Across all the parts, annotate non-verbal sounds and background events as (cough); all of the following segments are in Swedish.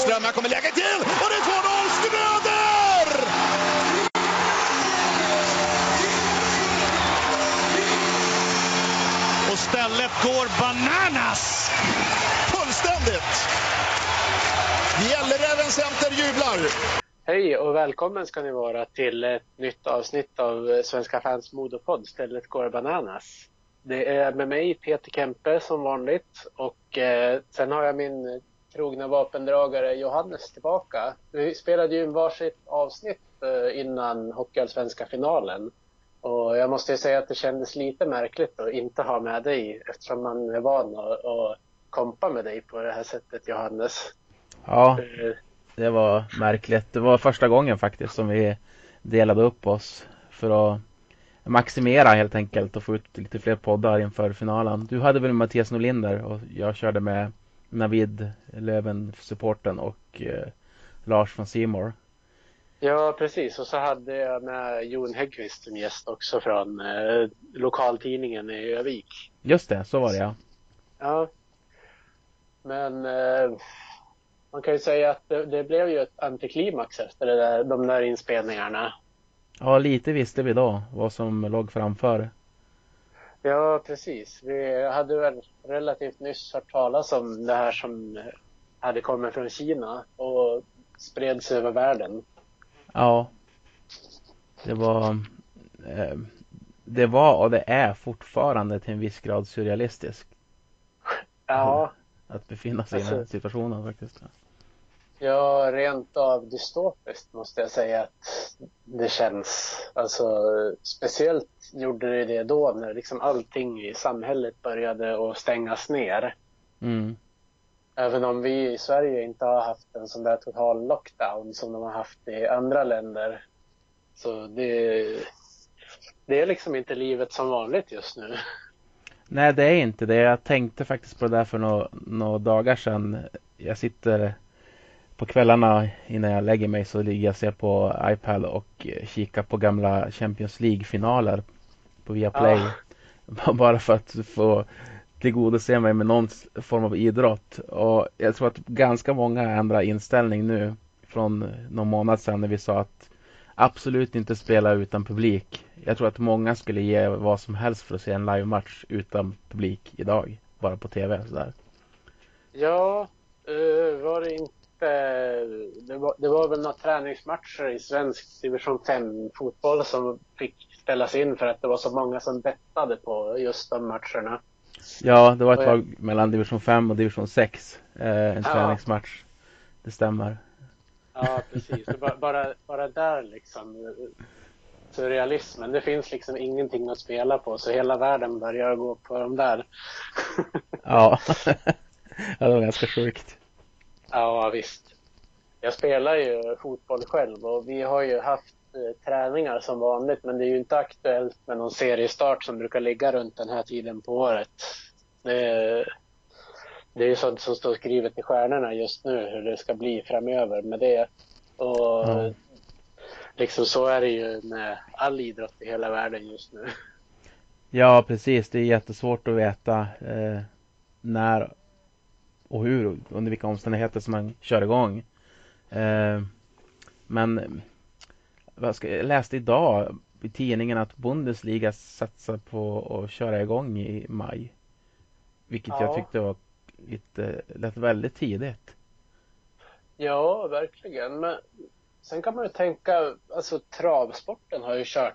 Dahlström, här kommer läget till och det är 2-0 Schröder! Och stället går bananas! Fullständigt! Gälleräven Center jublar! Hej och välkommen ska ni vara till ett nytt avsnitt av Svenska fans modopodd Stället går bananas. Det är med mig Peter Kempe som vanligt och eh, sen har jag min trogna vapendragare Johannes tillbaka. Vi spelade ju en varsitt avsnitt eh, innan Hockeyallsvenska finalen och jag måste ju säga att det kändes lite märkligt att inte ha med dig eftersom man är van att, att kompa med dig på det här sättet Johannes. Ja, Eh, det var märkligt. Det var första gången faktiskt som vi delade upp oss för att maximera helt enkelt och få ut lite fler poddar inför finalen. Du hade väl Mattias Norlinder och jag körde med Navid Löven, supporten och eh, Lars från Simor. Ja, precis. Och så hade jag med Jon Häggkvist som gäst också från eh, lokaltidningen i Övik. Just det, så var det ja. Ja. Men eh, man kan ju säga att det, det blev ju ett antiklimax efter det där, de där inspelningarna. Ja, lite visste vi då vad som låg framför. Ja, precis. Vi hade väl relativt nyss hört talas om det här som hade kommit från Kina och spreds över världen. Ja. Det var eh, Det var och det är fortfarande till en viss grad surrealistiskt Ja, att befinna sig i den Alltså- situationen faktiskt. Ja, rent av dystopiskt måste jag säga att det känns. Alltså, speciellt gjorde det det då när liksom allting i samhället började att stängas ner. Mm. Även om vi i Sverige inte har haft en sån där total lockdown som de har haft i andra länder. Så det, det är liksom inte livet som vanligt just nu. Nej, det är inte det. Jag tänkte faktiskt på det där för några, några dagar sedan. Jag sitter på kvällarna innan jag lägger mig så ligger jag och ser på iPad och eh, kikar på gamla Champions League-finaler på Viaplay. (laughs) Bara för att få tillgodose mig med någon form av idrott. Och jag tror att ganska många ändrar inställning nu från någon månad sedan när vi sa att absolut inte spela utan publik. Jag tror att många skulle ge vad som helst för att se en livematch utan publik idag. Bara på tv sådär. Ja, eh, var det inte... Det var, det var väl några träningsmatcher i svensk division 5 fotboll som fick ställas in för att det var så många som bettade på just de matcherna. Ja, det var ett tag mellan division 5 och division 6. Eh, en Ja. träningsmatch. Det stämmer. Ja, precis. Bara, bara, där liksom. Surrealismen. Det finns liksom ingenting att spela på så hela världen börjar gå på de där. Ja. (laughs) ja, det var ganska sjukt. Ja, visst. Jag spelar ju fotboll själv och vi har ju haft eh, träningar som vanligt men det är ju inte aktuellt med någon seriestart som brukar ligga runt den här tiden på året. Det, det är ju sånt som står skrivet i stjärnorna just nu hur det ska bli framöver med det. Och Ja. liksom så är det ju med all idrott i hela världen just nu. Ja, precis. Det är jättesvårt att veta eh, när och hur, under vilka omständigheter som man kör igång. Eh, men vad ska, jag läste idag i tidningen att Bundesliga satsar på att köra igång i maj. Vilket jag Ja. tyckte var lite, lät väldigt tidigt. Ja, verkligen. Men sen kan man ju tänka, alltså travsporten har ju kört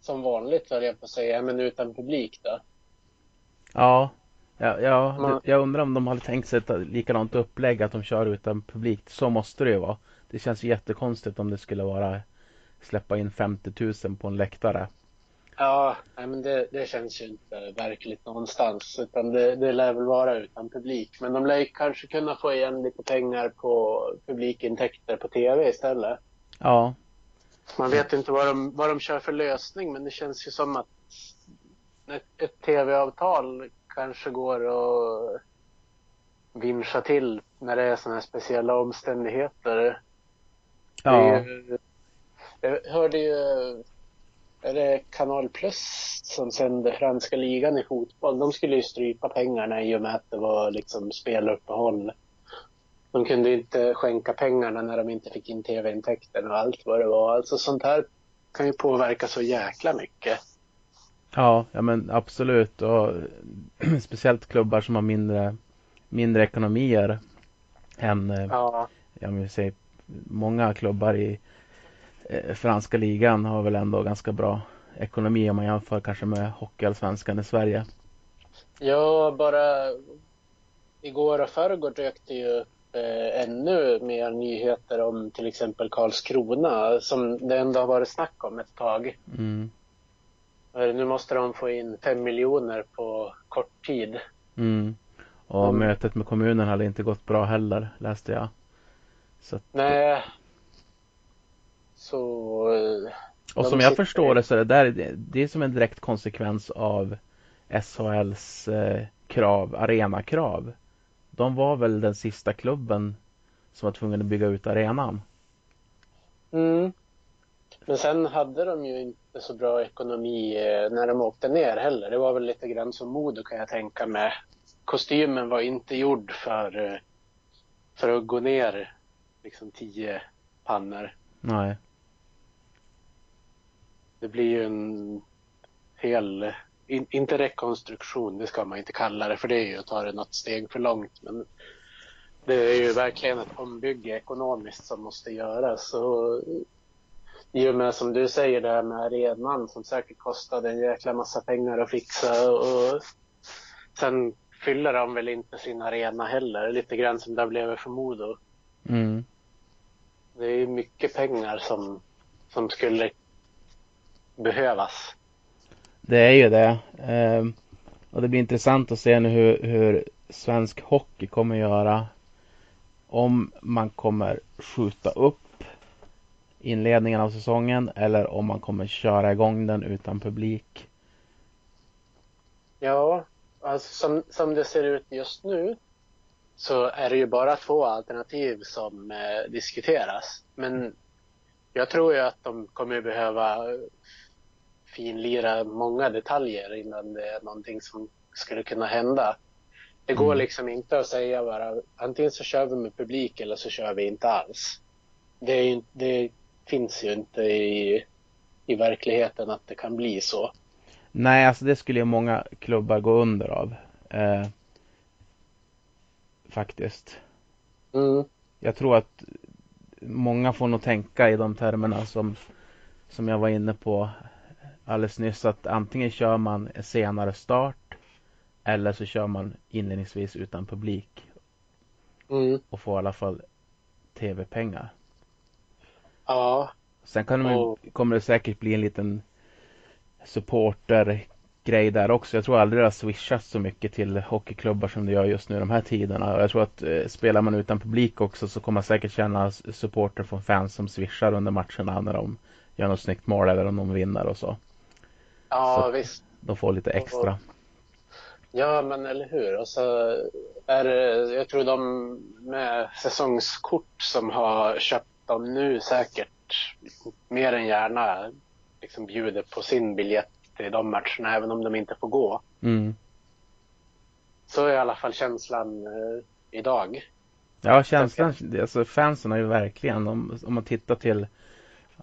som vanligt höll jag på att säga, men utan publik då. Ja, ja, ja det, jag undrar om de hade tänkt sig ett likadant upplägg att de kör utan publik. Så måste det ju vara. Det känns ju jättekonstigt om det skulle vara släppa in 50 000 på en läktare. Ja, men det, det känns ju inte verkligt någonstans, utan det, det lär väl vara utan publik. Men de lär kanske kunna få igen lite pengar på publikintäkter på tv istället. Ja, Man vet inte vad de, vad de kör för lösning, men det känns ju som att ett, ett tv-avtal kanske går att vinscha till när det är sådana här speciella omständigheter. Ja, ju- Jag hörde ju, är det Kanal Plus som sänder franska ligan i fotboll? De skulle ju strypa pengarna i och med att det var liksom speluppehåll. de kunde inte skänka pengarna när de inte fick in tv-intäkten och allt vad det var. Alltså sånt här kan ju påverka så jäkla mycket. Ja, ja men absolut. Och (clears throat) speciellt klubbar som har mindre, mindre ekonomier än eh, Ja, jag vill säga, många klubbar i eh, franska ligan har väl ändå ganska bra ekonomi om man jämför kanske med Hockeyallsvenskan i Sverige. ja bara igår och förrgår dök det ju upp eh, ännu mer nyheter om till exempel Karlskrona som det ändå har varit snack om ett tag. Mm. Eh, Nu måste de få in fem miljoner på kort tid. Mm. Och Mm. mötet med kommunen hade inte gått bra heller, läste jag. Så att, Nej. Så... eh, och som jag sitter- förstår det så är det där, det, är som en direkt konsekvens av SHLs eh, krav, arenakrav. De var väl den sista klubben som var tvungen att bygga ut arenan. Mm. Men sen hade de ju inte så bra ekonomi eh, när de åkte ner heller. Det var väl lite grann som Modo kan jag tänka mig. Kostymen var inte gjord för, eh, för att gå ner liksom tio pannor. Nej. Det blir ju en hel, in, inte rekonstruktion, det ska man inte kalla det för det är ju att ta det något steg för långt. Men det är ju verkligen ett ombygge ekonomiskt som måste göras. Och I och med som du säger det här med arenan som säkert kostade en jäkla massa pengar att fixa och sen fyller de väl inte sin arena heller, lite grann som det blev för Modo. Mm. Det är mycket pengar som, som skulle behövas. Det är ju det. Ehm, och det blir intressant att se nu hur, hur svensk hockey kommer göra. Om man kommer skjuta upp inledningen av säsongen eller om man kommer köra igång den utan publik. Ja, alltså som, som det ser ut just nu så är det ju bara två alternativ som eh, diskuteras. Men jag tror ju att de kommer behöva finlira många detaljer innan det är någonting som skulle kunna hända. Det går Mm. liksom inte att säga bara antingen så kör vi med publik eller så kör vi inte alls. Det, är det finns ju inte i, i verkligheten att det kan bli så. Nej, alltså det skulle ju många klubbar gå under av. Eh, faktiskt. Mm. Jag tror att många får nog tänka i de termerna som, som jag var inne på alldeles nyss. Att antingen kör man en senare start eller så kör man inledningsvis utan publik Mm. och får i alla fall tv-pengar. Ja, Sen kan det, Och- kommer det säkert bli en liten supportergrej där också. Jag tror aldrig det har swishats så mycket till hockeyklubbar som det gör just nu de här tiderna. Och jag tror att eh, spelar man utan publik också så kommer man säkert känna supporter från fans som swishar under matcherna när de gör något snyggt mål eller om de vinner och så. ja Så- visst. De får lite extra. Ja, men eller hur. Och så är det, jag tror de med säsongskort som har köpt dem nu säkert mer än gärna liksom bjuder på sin biljett till de matcherna även om de inte får gå. Mm. Så är i alla fall känslan eh, idag. Ja, känslan, alltså fansen har ju verkligen, om, om man tittar till,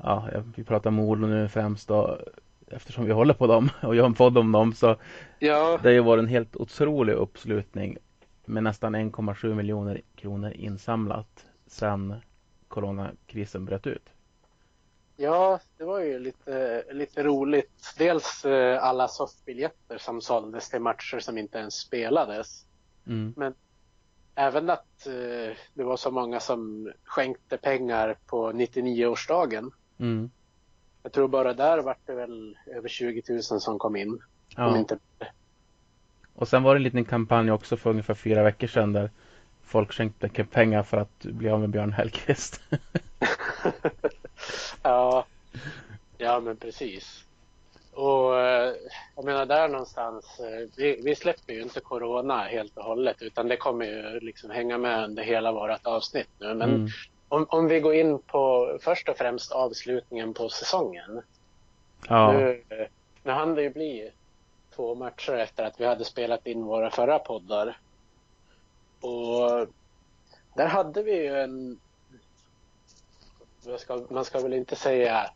ja, vi pratar Modo nu främst då, eftersom vi håller på dem (laughs) och gör en podd om dem så Ja, Det har ju varit en helt otrolig uppslutning med nästan 1,7 miljoner kronor insamlat sedan coronakrisen bröt ut. ja det var ju lite, lite roligt. Dels eh, alla soffbiljetter som såldes till matcher som inte ens spelades. Mm. Även att eh, det var så många som skänkte pengar på 99-årsdagen. Mm. Jag tror bara där var det väl över 20 000 som kom in. Ja. inte... Och sen var det en liten kampanj också för ungefär fyra veckor sedan där folk skänkte pengar för att bli av med Björn Hellkvist. (laughs) ja. ja, men precis. Och eh, jag menar där någonstans, eh, vi, vi släpper ju inte corona helt och hållet utan det kommer ju liksom hänga med under hela vårt avsnitt nu. Men Mm. om, om vi går in på först och främst avslutningen på säsongen. Ja. Nu, eh, nu hann det ju bli två matcher efter att vi hade spelat in våra förra poddar. Och där hade vi ju en... Ska, man ska väl inte säga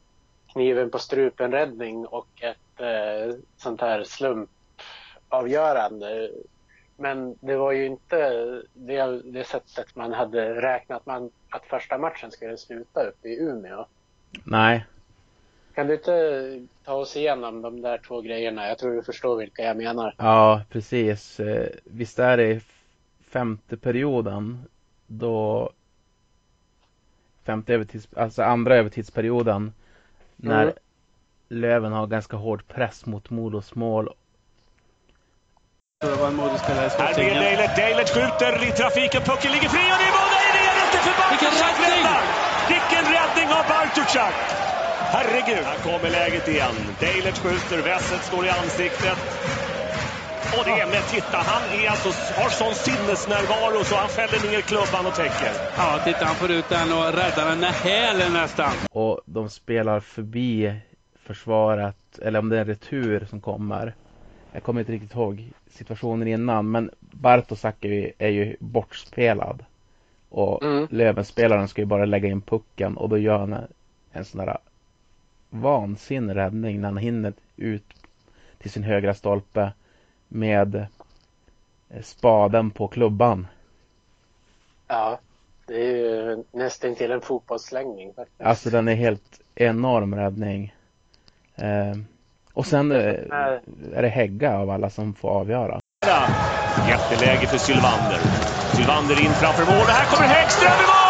kniven på strupen räddning och ett eh, sånt här slumpavgörande. Men det var ju inte det, det sättet man hade räknat man, att första matchen skulle sluta uppe i Umeå. Nej. Kan du inte ta oss igenom de där två grejerna? Jag tror du förstår vilka jag menar. Ja, precis. Eh, visst är det femte perioden då femte övertids, alltså andra övertidsperioden när mm. Löven har ganska hård press mot Modos mål. Det var en Modospelare i skottlinjen. Här blir Deilert. skjuter i trafiken. Pucken ligger fri och det är mål! Nej, det är inte för Bartusak räddar! Vilken räddning av Bartusak! Herregud! Här kommer läget igen. Deilert skjuter. Wesset står i ansiktet. Och det är med, titta, han är alltså, har sån sinnesnärvaro så han fäller ner klubban och täcker. Ja, titta han får ut den och räddar den med hälen nästan. Och de spelar förbi försvaret, eller om det är en retur som kommer. Jag kommer inte riktigt ihåg situationen innan, men Bartosak är, är ju bortspelad. Och mm. Lövenspelaren ska ju bara lägga in pucken och då gör han en sån där vansinnig räddning när han hinner ut till sin högra stolpe med eh, spaden på klubban. Ja, det är ju nästan till en fotbollsslängning faktiskt. Alltså den är helt enorm räddning. Eh, och sen eh, är det Hägga av alla som får avgöra. Jätteläge för Sylvander. Sylvander in framför mål och här kommer Häggström i mål!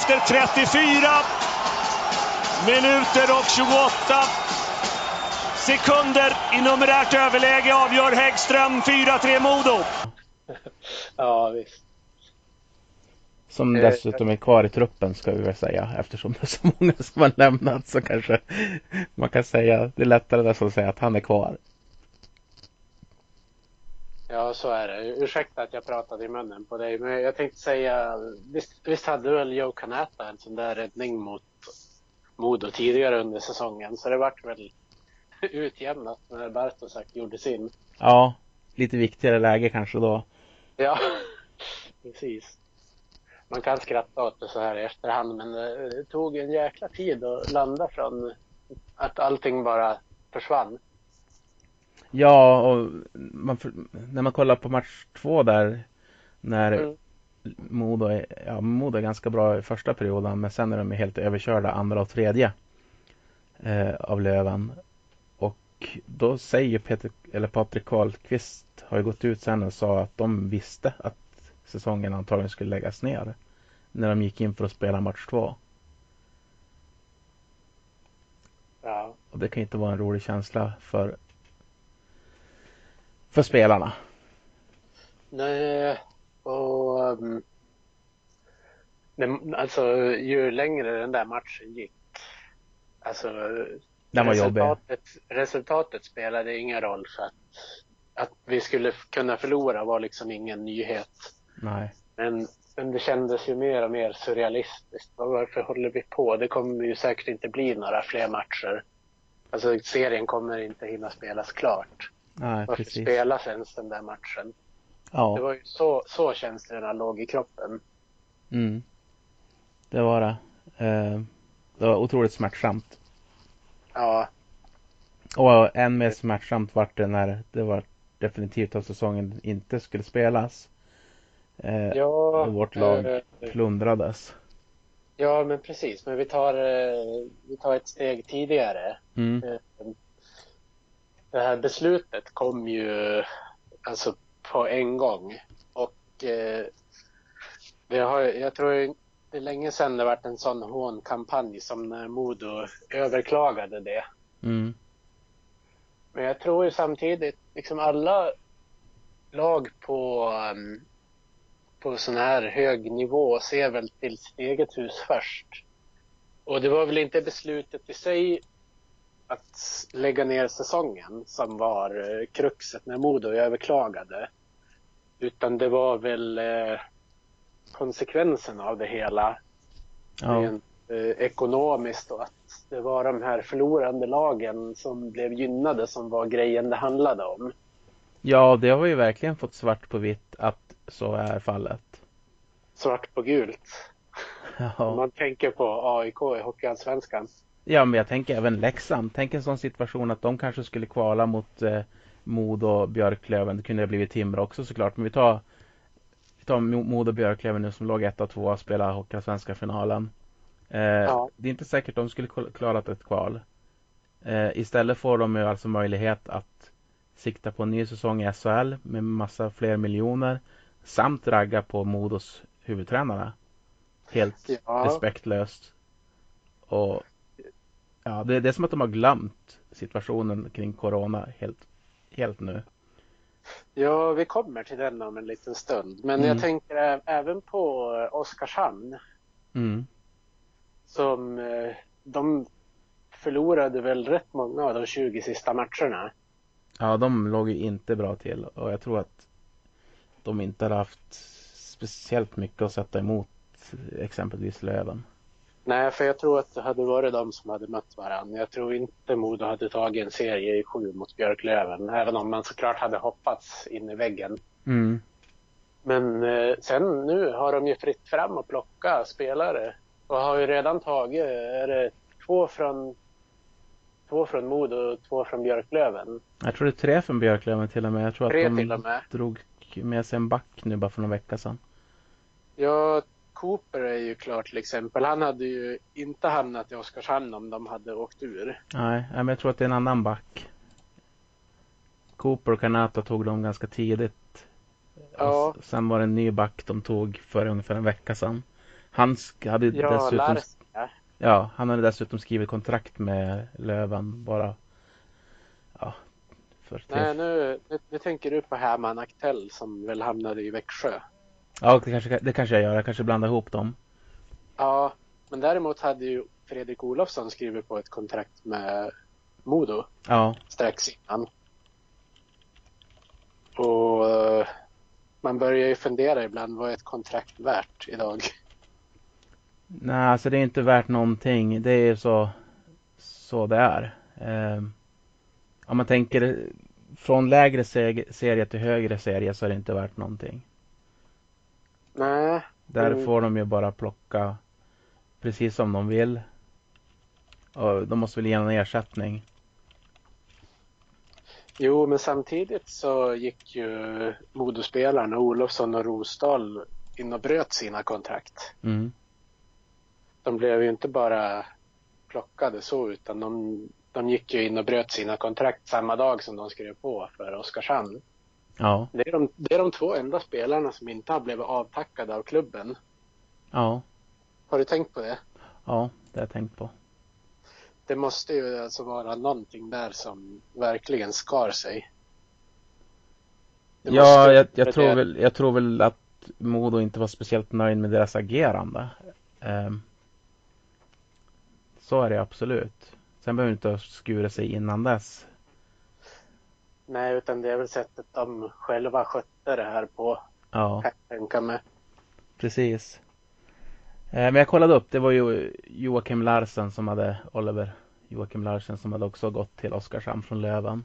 Efter 34 minuter och 28 sekunder i numerärt överläge avgör Häggström 4-3 Modo. (laughs) Ja, visst. Som eh, dessutom är kvar i truppen ska vi väl säga eftersom det är så många som har lämnat så kanske man kan säga det är lättare nästan att säga att han är kvar. Ja, så är det. Ursäkta att jag pratade i munnen på dig, men jag tänkte säga, visst, visst hade väl Joe Canata en sån där räddning mot Modo tidigare under säsongen, så det vart väl utjämnat när Bartosak gjorde sin. Ja, lite viktigare läge kanske då. Ja, (laughs) precis. Man kan skratta åt det så här i efterhand, men det tog en jäkla tid att landa från att allting bara försvann. Ja, och man, när man kollar på match två där när mm. Modo, är, ja, Modo är ganska bra i första perioden men sen är de helt överkörda andra och tredje eh, av Löven. Och då säger Peter, eller Patrik Karlqvist har ju gått ut sen och sa att de visste att säsongen antagligen skulle läggas ner när de gick in för att spela match två. Ja. Och det kan inte vara en rolig känsla för för spelarna. Nej, och um, alltså ju längre den där matchen gick, alltså den var resultatet, resultatet spelade ingen roll för att, att vi skulle kunna förlora var liksom ingen nyhet. Nej. Men, men det kändes ju mer och mer surrealistiskt. Varför håller vi på? Det kommer ju säkert inte bli några fler matcher. Alltså serien kommer inte hinna spelas klart. Nej, Varför precis. spelas ens den där matchen? Ja. Det var ju så, så känslorna låg i kroppen. Mm. Det var det. Eh, det var otroligt smärtsamt. Ja. Och än mer smärtsamt vart det när det var definitivt att säsongen inte skulle spelas. Eh, ja, och vårt lag eh, plundrades. Ja, men precis. Men vi tar, eh, vi tar ett steg tidigare. Mm. Det här beslutet kom ju alltså på en gång. Och eh, det har, jag tror det är länge sedan det varit en sån hånkampanj som när Modo överklagade det. Mm. Men jag tror ju samtidigt, liksom alla lag på, um, på sån här hög nivå ser väl till sitt eget hus först. Och det var väl inte beslutet i sig att lägga ner säsongen som var eh, kruxet när Modo överklagade. Utan det var väl eh, konsekvensen av det hela ja. rent eh, ekonomiskt och att det var de här förlorande lagen som blev gynnade som var grejen det handlade om. Ja, det har vi verkligen fått svart på vitt att så är fallet. Svart på gult. Ja. Om man tänker på AIK i Hockeyallsvenskan. Ja, men jag tänker även Leksand. Tänk en sån situation att de kanske skulle kvala mot eh, Mod och Björklöven. Det kunde ha blivit Timrå också såklart. Men vi tar, vi tar Mod och Björklöven nu som låg ett och två och spelade Hockeyallsvenska finalen. Eh, ja. Det är inte säkert de skulle klarat ett kval. Eh, istället får de ju alltså möjlighet att sikta på en ny säsong i SHL med massa fler miljoner samt ragga på Modos huvudtränare. Helt ja. respektlöst. Och ja, det, det är som att de har glömt situationen kring Corona helt, helt nu. Ja, vi kommer till den om en liten stund. Men mm. jag tänker även på Oskarshamn. Mm. Som eh, de förlorade väl rätt många av de 20 sista matcherna. Ja, de låg ju inte bra till och jag tror att de inte har haft speciellt mycket att sätta emot exempelvis Löven. Nej, för jag tror att det hade varit de som hade mött varandra. Jag tror inte Modo hade tagit en serie i sju mot Björklöven, även om man såklart hade hoppats in i väggen. Mm. Men eh, sen nu har de ju fritt fram att plocka spelare och har ju redan tagit, är det två från två från Modo och två från Björklöven. Jag tror det är tre från Björklöven till och med. Jag tror tre att de med. drog med sig en back nu bara för några veckor sedan. Ja, Cooper är ju klar till exempel. Han hade ju inte hamnat i Oskarshamn om de hade åkt ur. Nej, men jag tror att det är en annan back. Cooper och Kanata tog de ganska tidigt. Ja. sen var det en ny back de tog för ungefär en vecka sedan. Han hade ja, dessutom... Lars, ja. ja, han hade dessutom skrivit kontrakt med Löven bara. Ja. För Nej, nu, nu, nu tänker du på Herman Aktell som väl hamnade i Växjö. Ja, det kanske, det kanske jag gör. Jag kanske blandar ihop dem. Ja, men däremot hade ju Fredrik Olofsson skrivit på ett kontrakt med Modo ja. strax innan. Och uh, man börjar ju fundera ibland, vad är ett kontrakt värt idag? Nej, alltså det är inte värt någonting. Det är så, så det är. Eh, om man tänker från lägre serie till högre serie så är det inte värt någonting. Nej. Där mm. får de ju bara plocka precis som de vill. Och de måste väl ge en ersättning. Jo, men samtidigt så gick ju modospelarna Olofsson och Rosdahl in och bröt sina kontrakt. Mm. De blev ju inte bara plockade så utan de, de gick ju in och bröt sina kontrakt samma dag som de skrev på för Oskarshamn. Ja. Det är, de, det är de två enda spelarna som inte har blivit avtackade av klubben. Ja. Har du tänkt på det? Ja, det har jag tänkt på. Det måste ju alltså vara någonting där som verkligen skar sig. Det ja, jag, jag tror väl, jag tror väl att Modo inte var speciellt nöjd med deras agerande. Um, så är det absolut. Sen behöver inte ha skurit sig innan dess. Nej, utan det är väl sättet de själva skötte det här på. Ja. Kan jag tänka mig. Precis. Eh, men jag kollade upp, det var ju Joakim Larsen som hade, Oliver Joakim Larsen som hade också gått till Oskarshamn från Löven.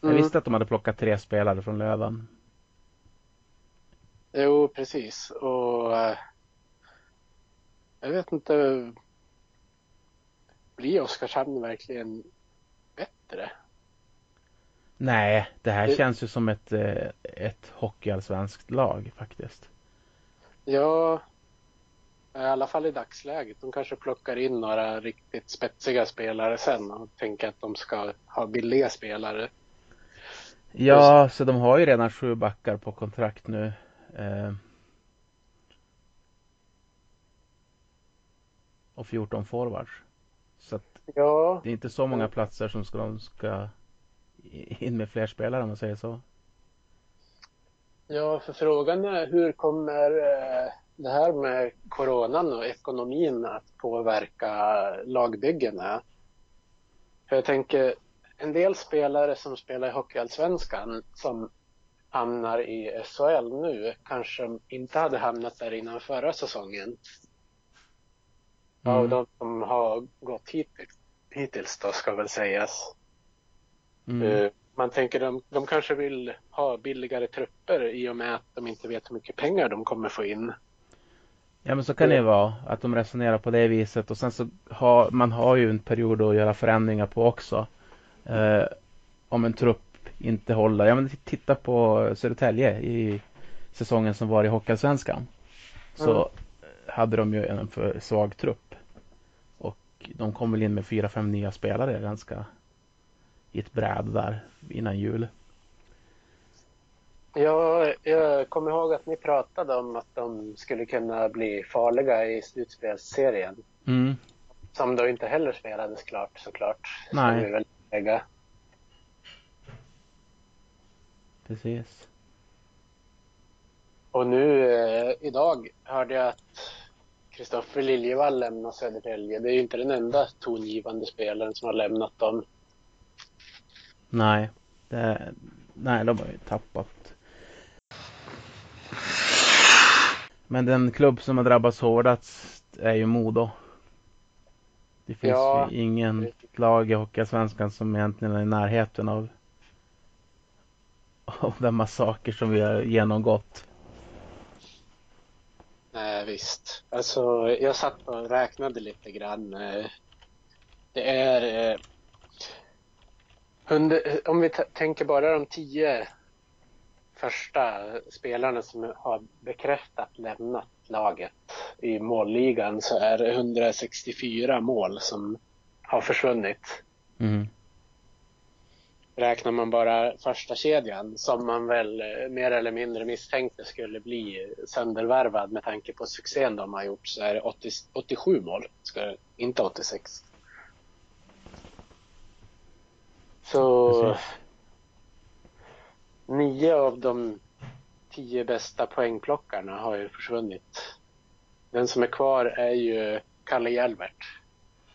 Jag mm. visste att de hade plockat tre spelare från Löven. Jo, precis. Och äh, jag vet inte. Blir Oskarshamn verkligen bättre? Nej, det här det... känns ju som ett, eh, ett hockeyallsvenskt lag faktiskt. Ja, i alla fall i dagsläget. De kanske plockar in några riktigt spetsiga spelare sen och tänker att de ska ha billiga spelare. Ja, så de har ju redan sju backar på kontrakt nu. Eh... Och 14 forwards. Så att ja. det är inte så många platser som ska, de ska in med fler spelare om man säger så. Ja, för frågan är hur kommer eh, det här med coronan och ekonomin att påverka lagbyggena? För jag tänker, en del spelare som spelar i Hockeyallsvenskan som hamnar i SHL nu kanske inte hade hamnat där innan förra säsongen. Mm. Av de som har gått hittills, hittills då ska väl sägas. Mm. Uh, man tänker de, de kanske vill ha billigare trupper i och med att de inte vet hur mycket pengar de kommer få in. Ja men så kan det vara att de resonerar på det viset och sen så har man har ju en period att göra förändringar på också. Eh, om en trupp inte håller. Ja men titta på Södertälje i säsongen som var i Hockeyallsvenskan. Så mm. hade de ju en för svag trupp. Och de kom väl in med fyra, fem nya spelare ganska i ett bräd där innan jul. Ja, jag kommer ihåg att ni pratade om att de skulle kunna bli farliga i slutspelsserien. Mm. Som då inte heller spelades klart såklart. Nej. vi väl lägga. Precis. Och nu eh, idag hörde jag att Kristoffer Liljevall lämnar Södertälje. Det är ju inte den enda tongivande spelaren som har lämnat dem. Nej, det, nej de har ju tappat. Men den klubb som har drabbats hårdast är ju Modo. Det finns ja, ju ingen lag i Hockeyallsvenskan som egentligen är i närheten av, av den massaker som vi har genomgått. Nej, visst. Alltså, jag satt och räknade lite grann. Det är... Eh, om vi tänker bara de tio första spelarna som har bekräftat lämnat laget i målligan så är det 164 mål som har försvunnit. Mm. Räknar man bara första kedjan som man väl eh, mer eller mindre misstänkte skulle bli söndervärvad med tanke på succén de har gjort så är det 80, 87 mål, inte 86. Så Precis. nio av de tio bästa poängplockarna har ju försvunnit. Den som är kvar är ju Kalle Hjelbert.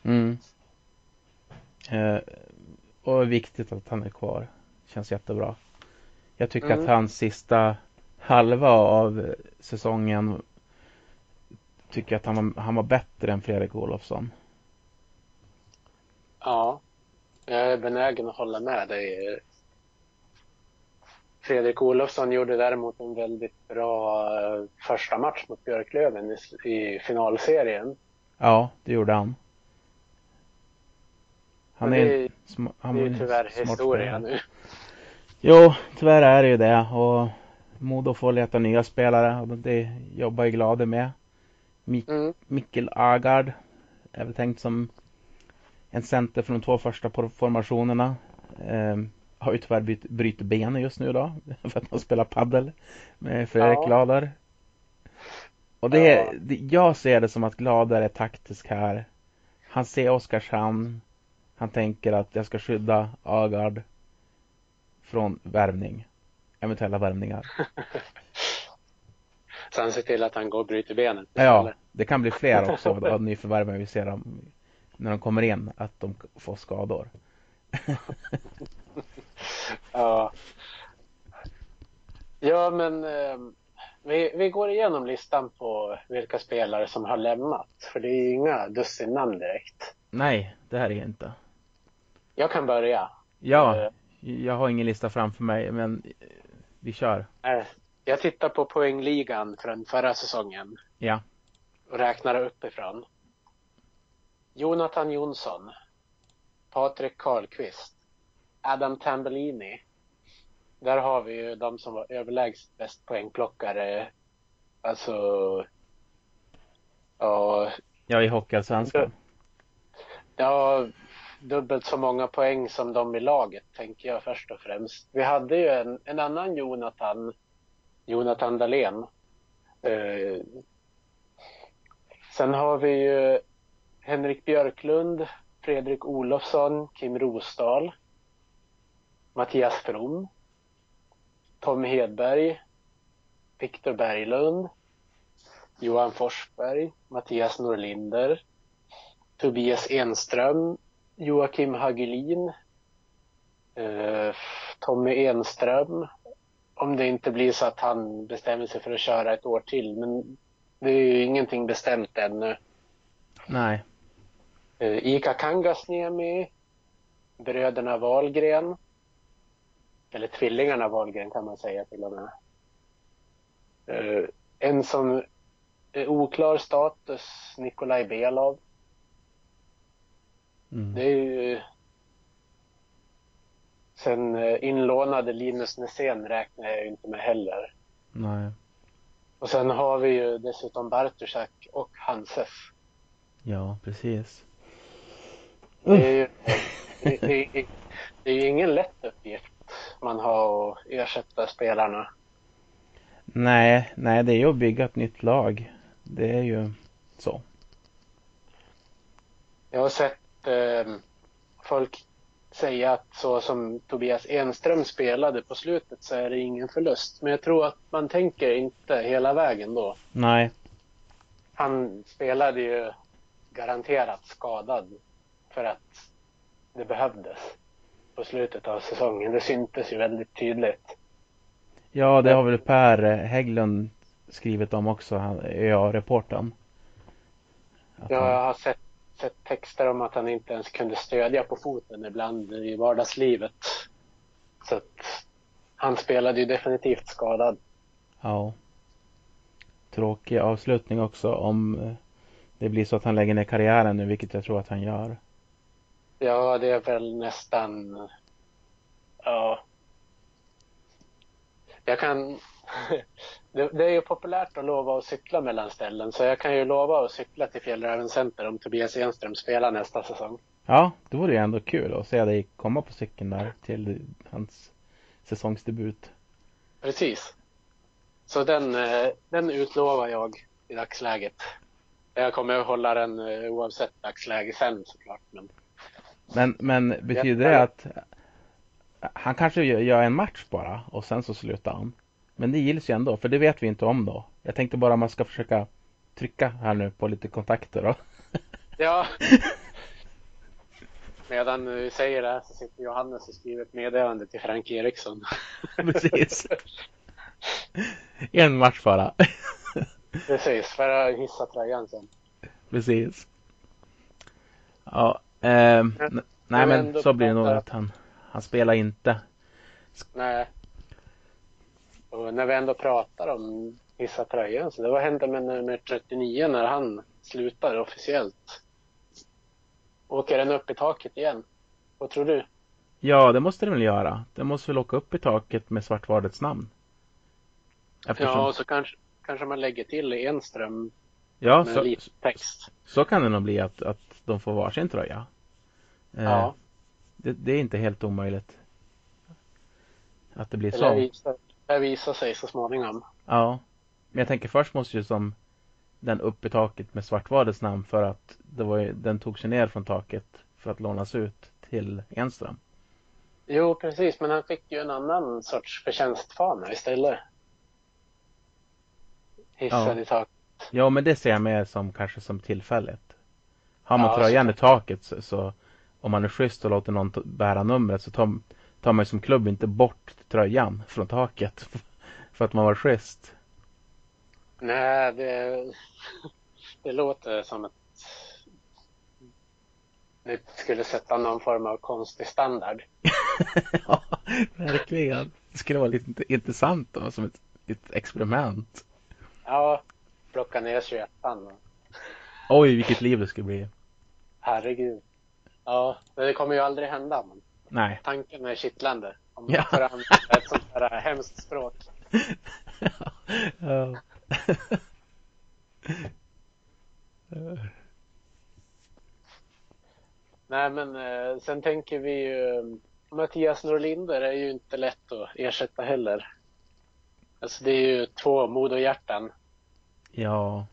Mm. Eh, och viktigt att han är kvar. Känns jättebra. Jag tycker mm. att hans sista halva av säsongen tycker att han var, han var bättre än Fredrik Olofsson. Ja, jag är benägen att hålla med dig. Fredrik Olofsson gjorde däremot en väldigt bra eh, första match mot Björklöven i, i finalserien. Ja, det gjorde han. Han är, det, han det är ju tyvärr historia nu. Jo, tyvärr är det ju det. Och Modo får leta nya spelare och det jobbar ju Glade med. Mik mm. Mikkel Agard är väl tänkt som en center från de två första formationerna. Eh, har ju tyvärr bytt, bryter benen just nu då (laughs) för att han spelar paddel med Fredrik ja. Glader. Och det, ja. det, jag ser det som att Glader är taktisk här. Han ser Oskarshamn. Han tänker att jag ska skydda Agard från värvning. Eventuella värvningar. Så han ser till att han går och bryter benen? Ja, eller? det kan bli fler också (laughs) av nyförvärven vi ser dem när de kommer in, att de får skador. (laughs) ja. Ja, men eh, vi, vi går igenom listan på vilka spelare som har lämnat. För det är ju inga dussin namn direkt. Nej, det här är inte. Jag kan börja. Ja, eh, jag har ingen lista framför mig, men vi kör. Eh, jag tittar på poängligan från förra säsongen. Ja. Och räknar uppifrån. Jonathan Jonsson. Patrik Karlqvist. Adam Tambellini. Där har vi ju de som var överlägset bäst poängplockare. Alltså... Ja... Ja, i Hockeyallsvenskan. Ja, dubbelt så många poäng som de i laget, tänker jag först och främst. Vi hade ju en, en annan Jonathan, Jonathan Dahlén. Eh, sen har vi ju Henrik Björklund, Fredrik Olofsson, Kim Rosdahl, Mattias From, Tommy Hedberg, Viktor Berglund, Johan Forsberg, Mattias Norlinder, Tobias Enström, Joakim Hagelin, eh, Tommy Enström. Om det inte blir så att han bestämmer sig för att köra ett år till. Men det är ju ingenting bestämt ännu. Nej. Eh, Ika Kangasniemi, bröderna Wahlgren. Eller tvillingarna Wahlgren kan man säga till och med. Eh, en som är oklar status, Nikolaj Belov. Mm. Det är ju... Sen eh, inlånade Linus Nässén räknar jag ju inte med heller. Nej. Och sen har vi ju dessutom Bartusak och Hanses. Ja, precis. Det är ju det, det, det är ju ingen lätt uppgift man har att ersätta spelarna. Nej, nej, det är ju att bygga ett nytt lag. Det är ju så. Jag har sett eh, folk säga att så som Tobias Enström spelade på slutet så är det ingen förlust. Men jag tror att man tänker inte hela vägen då. Nej, Han spelade ju garanterat skadad för att det behövdes på slutet av säsongen. Det syntes ju väldigt tydligt. ja, det har väl Per Hägglund skrivit om också, han, ja, reportern. Att Jag har sett, sett texter om att han inte ens kunde stödja på foten ibland i vardagslivet. Så att han spelade ju definitivt skadad. Ja. Tråkig avslutning också om eh, det blir så att han lägger ner karriären nu, vilket jag tror att han gör. Ja, det är väl nästan... Ja. Jag kan... (laughs) Det, det är ju populärt att lova att cykla mellan ställen, så jag kan ju lova att cykla till Fjällräven Center om Tobias Enström spelar nästa säsong. Ja, det vore ju ändå kul att se dig komma på cykeln där till hans säsongsdebut. Precis. Så den, eh, den utlovar jag i dagsläget. Jag kommer att hålla den eh, oavsett dagsläge sen såklart. Men Men, men betyder det att han kanske gör gör en match bara och sen så slutar han? Men det gills ju ändå, för det vet vi inte om då. Jag tänkte bara man ska försöka trycka här nu på lite kontakter då. (laughs) ja. Medan vi säger det här så sitter Johannes och skriver ett meddelande till Frank Eriksson. (laughs) Precis. En match bara. Precis, för att hissa tröjan sen. Precis. Ja, n- nej men så blir det nog att han, han spelar inte. Nej. Och när vi ändå pratar om hissa tröjan så det var hände med nummer 39 när han slutar officiellt. Åker den upp i taket igen? Vad tror du? Ja, det måste den väl göra. Den måste väl åka upp i taket med Svartvardets namn. Eftersom, Ja, och så kanske, kanske man lägger till Enström ja med så, lite text. så kan det nog bli att, att de får varsin tröja. Eh, Ja, det, det är inte helt omöjligt. Att det blir det så. det visar sig så småningom. Ja. Men jag tänker först måste ju som den upp i taket med Svartvardets namn för att det var ju, den tog sig ner från taket för att lånas ut till Enström. Jo, precis, men han fick ju en annan sorts förtjänstfana istället. Hissad Ja. i taket. Ja, men det ser jag mer som kanske som tillfälligt. Har man Ja, tröjan så- i taket så, så om man är schysst och låter någon bära numret så tar, tar man ju som klubb inte bort tröjan från taket (laughs) för att man var schysst. Nej, det, det låter som att det skulle sätta någon form av konstig standard. (laughs) ja, verkligen. Det skulle vara lite int- intressant då, som ett, ett experiment. Ja, plocka ner 21 Oj, vilket liv det skulle bli. Herregud. Ja, men det kommer ju aldrig hända. Men Nej. tanken är kittlande. Om man Ja. får använda ett sånt här hemskt språk. (laughs) Ja. Nej, men eh, sen tänker vi ju Mattias Norlinder är ju inte lätt att ersätta heller. Alltså det är ju två Modohjärtan. Ja.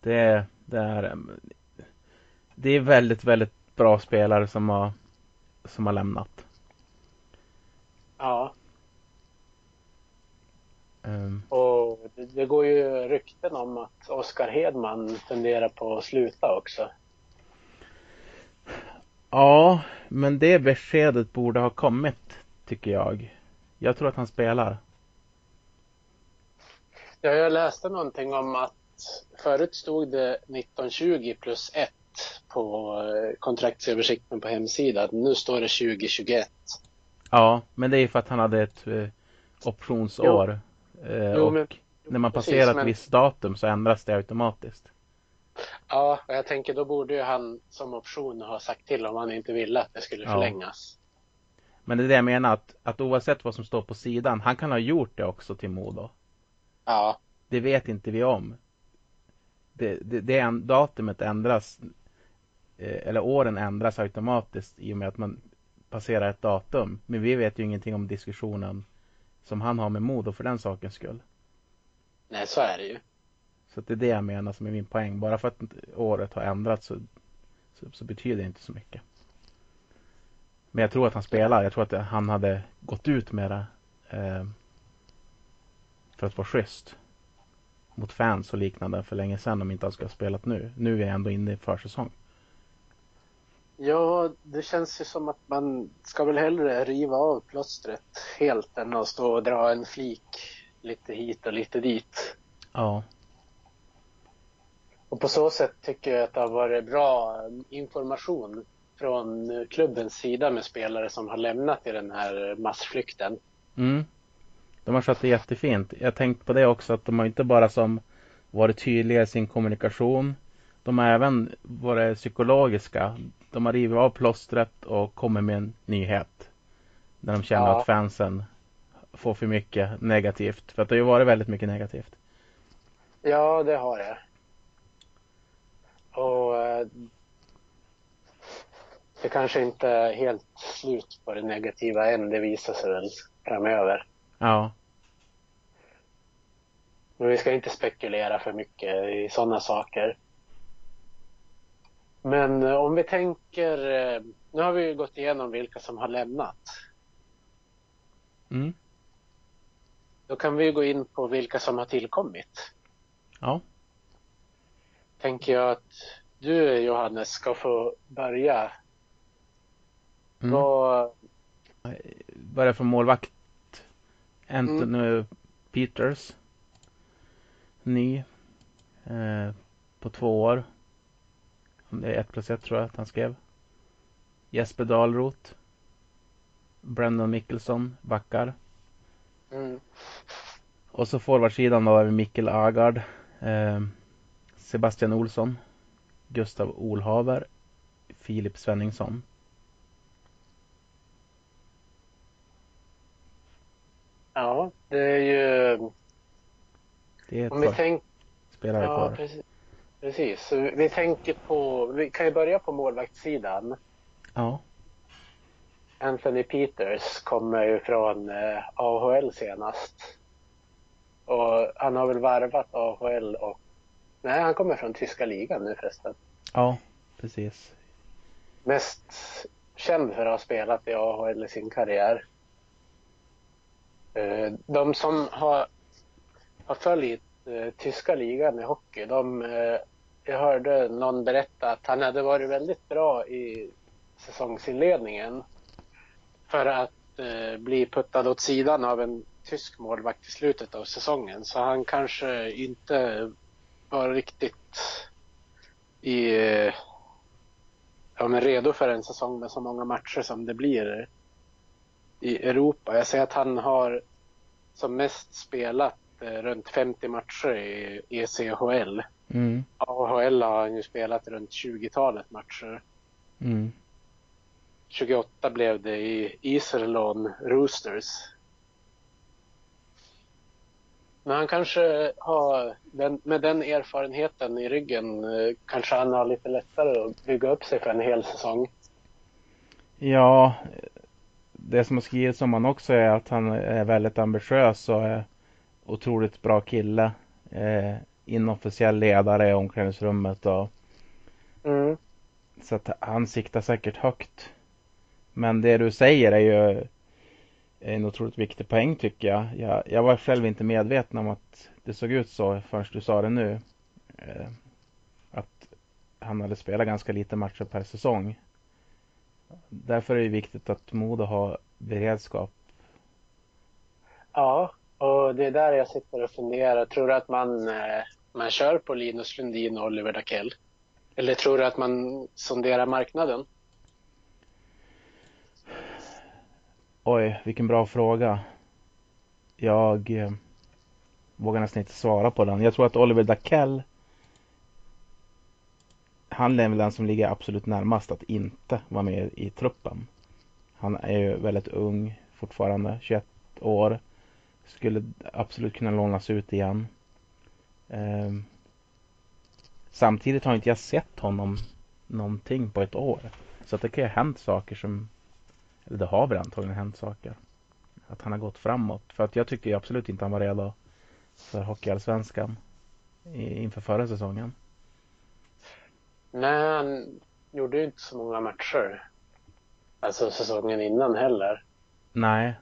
Det, det är em, Det är väldigt, väldigt bra spelare som har som har lämnat. Ja, Ehm, och det, det går ju rykten om att Oskar Hedman funderar på att sluta också. Ja, men det beskedet borde ha kommit, tycker jag. Jag tror att han spelar. Ja, jag läste någonting om att förut stod det 1920 plus 1 på eh, kontraktsöversikten på hemsidan. Nu står det 2021. Ja, men det är för att han hade ett eh, optionsår. Eh, Jo, och men- när man precis, passerar ett men- visst datum så ändras det automatiskt. Ja, och jag tänker då borde ju han som option ha sagt till om han inte ville att det skulle Ja. förlängas. Men det är det jag menar att, att oavsett vad som står på sidan, han kan ha gjort det också till Modo. Ja, Det vet inte vi om. Det, det, det datumet ändras, eller åren ändras automatiskt i och med att man passerar ett datum. Men vi vet ju ingenting om diskussionen som han har med Modo för den sakens skull. nej så är det ju. Så det är det jag menar som är min poäng. Bara för att året har ändrats så, så, så betyder det inte så mycket. Men jag tror att han spelar. Jag tror att han hade gått ut med det eh, för att vara schysst mot fans och liknande för länge sedan om inte han skulle ha spelat nu. Nu är jag ändå inne i försäsong. Ja, det känns ju som att man ska väl hellre riva av plåstret helt än att stå och dra en flik lite hit och lite dit. Ja, Och på så sätt tycker jag att det har varit bra information från klubbens sida med spelare som har lämnat i den här massflykten. mm. De har skött det jättefint. Jag har tänkt på det också att de har inte bara som varit tydliga i sin kommunikation. De har även varit psykologiska. De har rivit av plåstret och kommit med en nyhet. När de känner Ja. att fansen får för mycket negativt. För att det har ju varit väldigt mycket negativt. Ja, det har jag. Och eh, det kanske inte är helt slut på det negativa än. Det visar sig väl framöver. Ja, Men vi ska inte spekulera för mycket i sådana saker. Men eh, om vi tänker, eh, nu har vi ju gått igenom vilka som har lämnat. mm. Då kan vi ju gå in på vilka som har tillkommit. ja. Tänker jag att du Johannes ska få börja. Mm. Vad, Börjar från målvakt. Anthony Peters. Ny. Eh, på två år. Om Det är ett plus ett tror jag att han skrev. Jesper Dahlroth. Brandon Mickelson, backar. mm, Och så forwardsidan då har vi Mikkel Agard. Eh, Sebastian Olsson. Gustav Olhaver. Filip Svenningsson. ja, det är ju, Det är om ett par tänker spelare Ja, kvar. precis. Precis. Vi tänker på, vi kan ju börja på målvaktssidan. Ja. Anthony Peters kommer ju från eh, AHL senast. Och han har väl varvat AHL och, nej han kommer från tyska ligan nu förresten. Ja, precis. Mest känd för att ha spelat i AHL i sin karriär. Eh, De som har, har följt Eh, tyska ligan i hockey, de, eh, jag hörde någon berätta att han hade varit väldigt bra i säsongsinledningen för att eh, bli puttad åt sidan av en tysk målvakt i slutet av säsongen. Så han kanske inte var riktigt i, ja, men redo för en säsong med så många matcher som det blir i Europa. Jag ser att han har som mest spelat runt 50 matcher i ECHL. Mm. AHL har han ju spelat runt 20-talet matcher. Mm. 28 blev det i Iserlohn Roosters. Men han kanske har, den, med den erfarenheten i ryggen, eh, kanske han har lite lättare att bygga upp sig för en hel säsong. Ja, det som har skrivits om han också är att han är väldigt ambitiös och är otroligt bra kille. Eh, inofficiell ledare i omklädningsrummet och Mm. så att han siktar säkert högt. Men det du säger är ju en otroligt viktig poäng tycker jag. Jag, jag var själv inte medveten om att det såg ut så förrän du sa det nu. Eh, att han hade spelat ganska lite matcher per säsong. Därför är det viktigt att Modo har beredskap. Ja, och det är där jag sitter och funderar. Tror du att man, eh, man kör på Linus Lundin och Oliver Dackell? Eller tror du att man sonderar marknaden? Oj, vilken bra fråga. Jag eh, vågar nästan inte svara på den. Jag tror att Oliver Dackell han är väl den som ligger absolut närmast att inte vara med i truppen. Han är ju väldigt ung fortfarande, 21 år. Skulle absolut kunna lånas ut igen. Eh, samtidigt har inte jag sett honom någonting på ett år. Så att det kan ju ha hänt saker som, eller det har väl antagligen hänt saker. Att han har gått framåt. För att jag tycker absolut inte han var redo för Hockeyallsvenskan inför förra säsongen. Nej, han gjorde ju inte så många matcher. Alltså säsongen innan heller. Nej.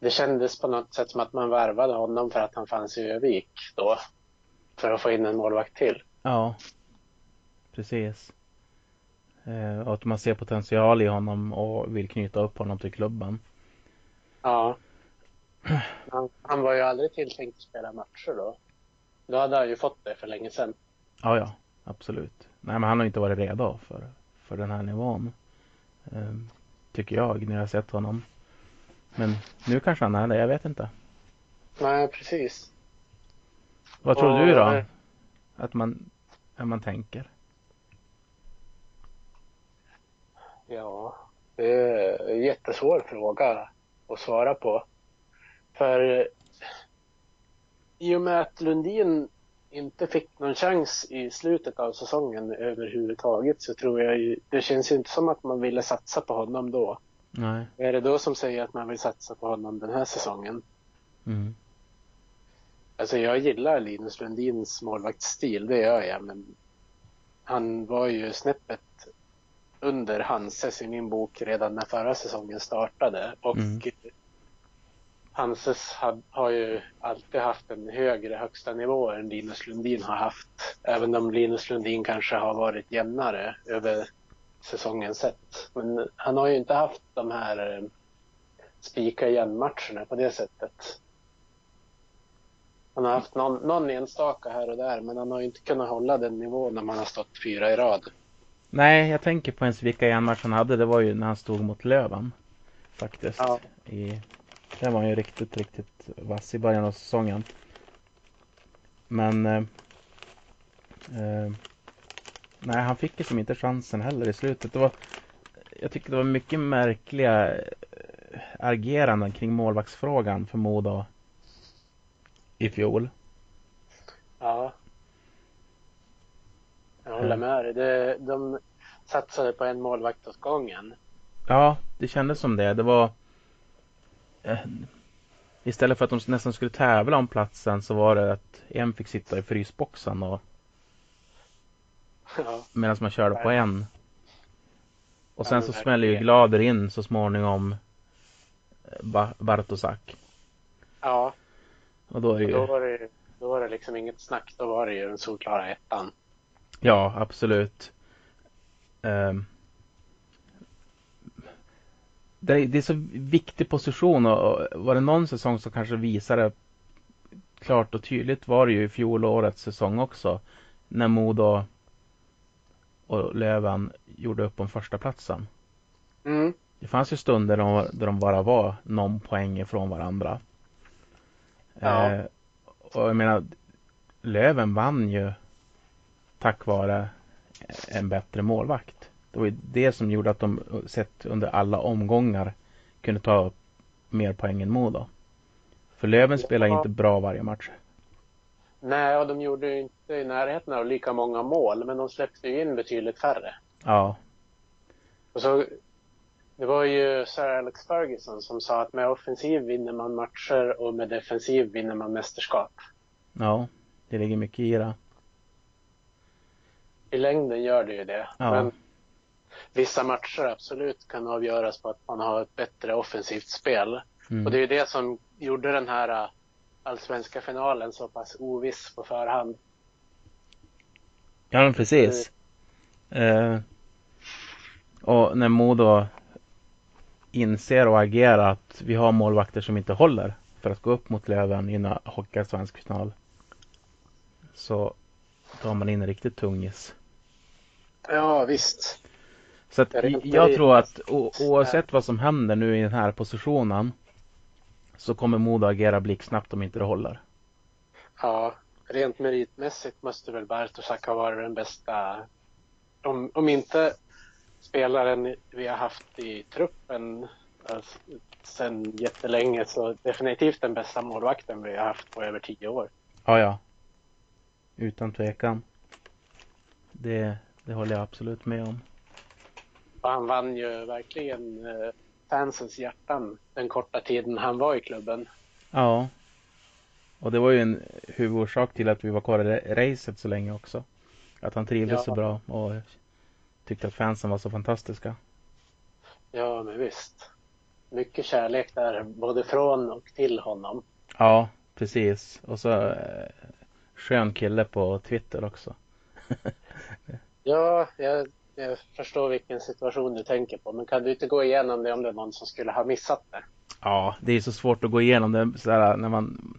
Det kändes på något sätt som att man värvade honom för att han fanns i Övik då. För att få in en målvakt till. Ja, precis. Eh, och att man ser potential i honom och vill knyta upp honom till klubben. Ja. Han, han var ju aldrig tilltänkt att spela matcher då. Då hade han ju fått det för länge sedan. Ja, ja, absolut. Nej, men han har inte varit redo för, för den här nivån. Eh, tycker jag när jag har sett honom. Men nu kanske han är det, jag vet inte. Nej, precis. Vad tror Och- du då? Att man, att man tänker? Ja, det är en jättesvår fråga att svara på. För i och med att Lundin inte fick någon chans i slutet av säsongen överhuvudtaget så tror jag ju, det känns ju inte som att man ville satsa på honom då. Nej. Vad är det då som säger att man vill satsa på honom den här säsongen? Mm. Alltså jag gillar Linus Lundins målvaktsstil, det gör jag, men han var ju snäppet under Hanses i min bok redan när förra säsongen startade. Och Mm. Hanses had, har ju alltid haft en högre högsta nivå än Linus Lundin har haft. Även om Linus Lundin kanske har varit jämnare över säsongen sett. Men han har ju inte haft de här eh, spika igen-matcherna på det sättet. Han har haft någon, någon enstaka här och där, men han har ju inte kunnat hålla den nivån när man har stått fyra i rad. Nej, jag tänker på en svika igen match han hade. Det var ju när han stod mot Löven. Faktiskt. Ja. I, där var han ju riktigt, riktigt vass i början av säsongen. Men eh, eh, Nej, han fick liksom inte chansen heller i slutet. Det var, jag tycker det var mycket märkliga eh, ageranden kring målvaktsfrågan för Modo i fjol. Ja. Jag håller med dig. Det, de satsade på en målvakt åt gången. Ja, det kändes som det. Det var eh, Istället för att de nästan skulle tävla om platsen så var det att en fick sitta i frysboxen och Ja. medan man körde på en. Och sen så smäller ju. Glader in så småningom eh, Ba- Bartosak. ja. Och då är Och då ju, var det, då var det liksom inget snack. Då var det ju den solklara ettan. ja absolut. Ehm. det, är, det är så viktig position och, och var det någon säsong som kanske visade klart och tydligt var det ju i fjolårets säsong också. När Modo och Löven gjorde upp om första platsen. Mm. Det fanns ju stunder där de, där de bara var någon poäng ifrån varandra. Ja. Eh, och jag menar, Löven vann ju tack vare en bättre målvakt. Det var ju det som gjorde att de sett under alla omgångar kunde ta mer poäng än Modo. För Löven spelar Ja. inte bra varje match. Nej, och de gjorde ju inte i närheten av lika många mål. Men de släppte ju in betydligt färre. Ja, Och så, det var ju Sir Alex Ferguson som sa att med offensiv vinner man matcher och med defensiv vinner man mästerskap. ja, det ligger mycket i det. I längden gör det ju det. Ja. Men vissa matcher absolut kan avgöras på att man har ett bättre offensivt spel. Mm. Och det är ju det som gjorde den här allsvenska finalen så pass oviss på förhand. Ja, men precis. Eh, och när Modo inser och agerar att vi har målvakter som inte håller för att gå upp mot Löven i en hockeyallsvensk final. så tar man in en riktigt tungis. Ja, visst. Så att jag tror att oavsett vad som händer nu i den här positionen så kommer Modo agera blixtsnabbt om inte det håller. Ja, rent meritmässigt måste väl Bartosak ha varit den bästa. Om, om inte spelaren vi har haft i truppen alltså, sen jättelänge så definitivt den bästa målvakten vi har haft på över tio år. Ja, ja. Utan tvekan. Det, det håller jag absolut med om. Och han vann ju verkligen eh, fansens hjärtan den korta tiden han var i klubben. Ja. Och det var ju en huvudorsak till att vi var kvar i racet så länge också. Att han trivdes ja. så bra och tyckte att fansen var så fantastiska. Ja, men visst. Mycket kärlek där, både från och till honom. Ja, precis. Och så eh, skön kille på Twitter också. (laughs) ja, jag, jag förstår vilken situation du tänker på. Men kan du inte gå igenom det om det är någon som skulle ha missat det? Ja, det är så svårt att gå igenom det sådär, när man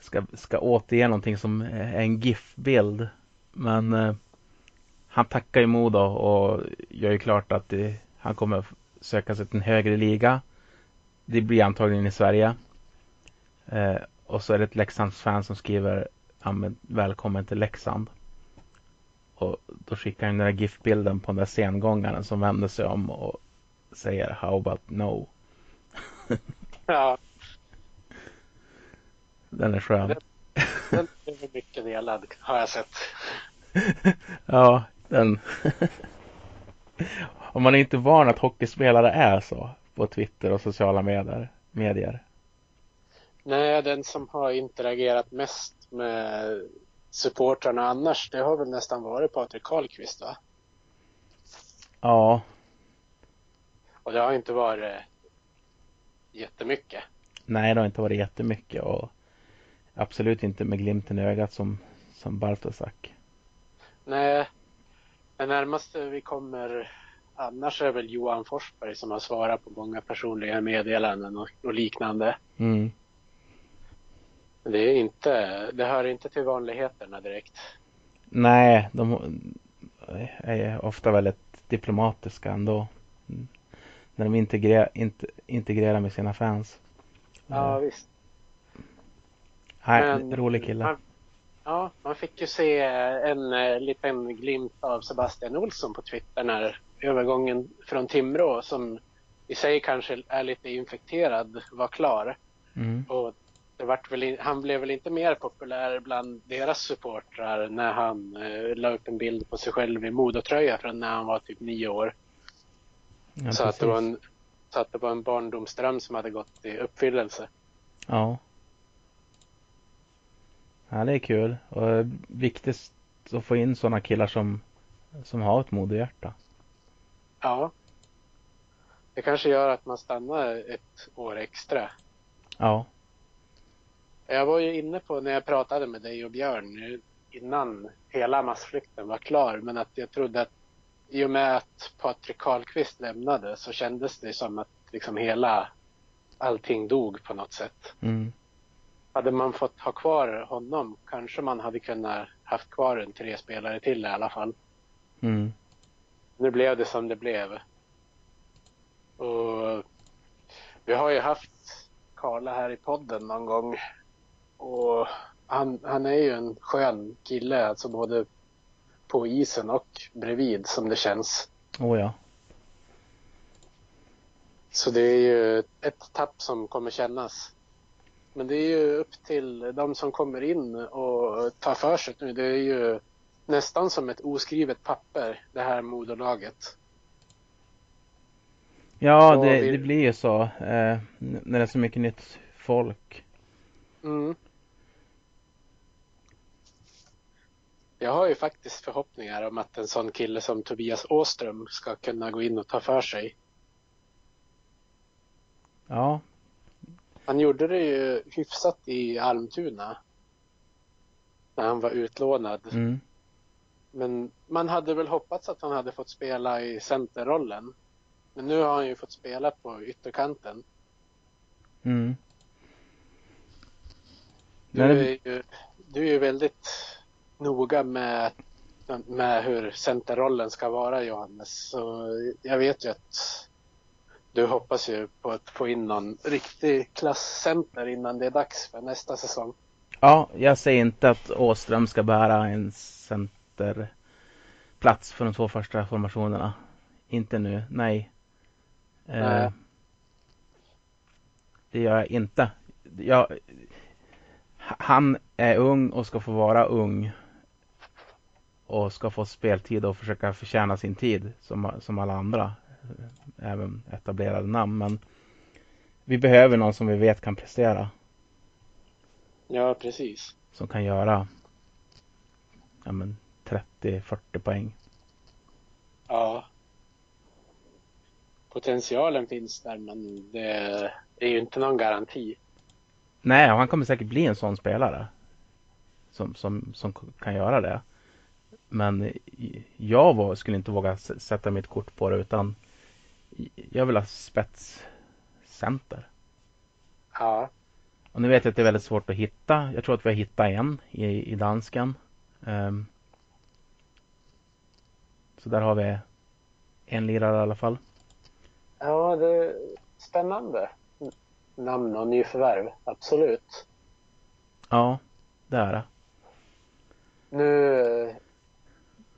ska, ska återge någonting som är en GIF-bild. Men eh, han tackar ju Modo och gör ju klart att det, han kommer söka sig till en högre liga. Det blir antagligen i Sverige. Eh, och så är det ett Leksands-fan som skriver välkommen till Leksand. Och då skickar han den där GIF-bilden på den där sengångaren som vänder sig om och säger How about no? (laughs) ja. Den är skön. Den, den är mycket delad har jag sett. (laughs) ja, den. (laughs) Om man är inte van att hockeyspelare är så på Twitter och sociala medier. medier. Nej, den som har interagerat mest med supportrarna annars, det har väl nästan varit Patrik Karlqvist va? Ja. Och det har inte varit jättemycket. Nej, det har inte varit jättemycket och absolut inte med glimten i ögat som, som Bartosak. Nej, det närmaste vi kommer annars är väl Johan Forsberg som har svarat på många personliga meddelanden och, och liknande. Mm. Det är inte, det hör inte till vanligheterna direkt. Nej, de är ofta väldigt diplomatiska ändå. När de integrerar, inte, integrerar med sina fans. Ja, visst. Nej, Men, rolig kille. Man, ja, man fick ju se en uh, liten glimt av Sebastian Olsson på Twitter när övergången från Timrå som i sig kanske är lite infekterad var klar. Mm. Och väl, han blev väl inte mer populär bland deras supportrar när han eh, la upp en bild på sig själv i modetröja från när han var typ nio år. Ja, så, att det var en, så att det var en barndomsdröm som hade gått i uppfyllelse. Ja. Ja, det är kul. Och viktigt att få in sådana killar som, som har ett modehjärta. Ja. Det kanske gör att man stannar ett år extra. Ja. Jag var ju inne på när jag pratade med dig och Björn innan hela massflykten var klar, men att jag trodde att i och med att Patrik Karlqvist lämnade så kändes det som att liksom hela allting dog på något sätt. Mm. Hade man fått ha kvar honom kanske man hade kunnat haft kvar en tre spelare till i alla fall. Mm. Nu blev det som det blev. Och vi har ju haft Karla här i podden någon gång och han, han är ju en skön kille, alltså både på isen och bredvid som det känns. Oh ja. Så det är ju ett tapp som kommer kännas. Men det är ju upp till de som kommer in och tar för sig nu. Det är ju nästan som ett oskrivet papper, det här moderlaget. Ja, det, vi... det, blir ju så eh, när det är så mycket nytt folk. Mm. Jag har ju faktiskt förhoppningar om att en sån kille som Tobias Åström ska kunna gå in och ta för sig. Ja. Han gjorde det ju hyfsat i Almtuna. När han var utlånad. Mm. Men man hade väl hoppats att han hade fått spela i centerrollen. Men nu har han ju fått spela på ytterkanten. Mm. Du är ju du är ju väldigt noga med, med hur centerrollen ska vara Johannes. Så jag vet ju att du hoppas ju på att få in någon riktig klasscenter innan det är dags för nästa säsong. Ja, jag säger inte att Åström ska bära en centerplats för de två första formationerna. Inte nu, nej. nej. Eh, det gör jag inte. Jag, han är ung och ska få vara ung. Och ska få speltid och försöka förtjäna sin tid som, som alla andra. Även etablerade namn. Men vi behöver någon som vi vet kan prestera. Ja, precis. Som kan göra ja, 30-40 poäng. Ja. Potentialen finns där men det är ju inte någon garanti. Nej, han kommer säkert bli en sån spelare. Som, som, som kan göra det. Men jag var, skulle inte våga sätta mitt kort på det utan jag vill ha spetscenter. Ja. Och nu vet jag att det är väldigt svårt att hitta. Jag tror att vi har hittat en i, i dansken. Um, så där har vi en lirare i alla fall. Ja, det är spännande namn och nyförvärv. Absolut. Ja, det är det. Nu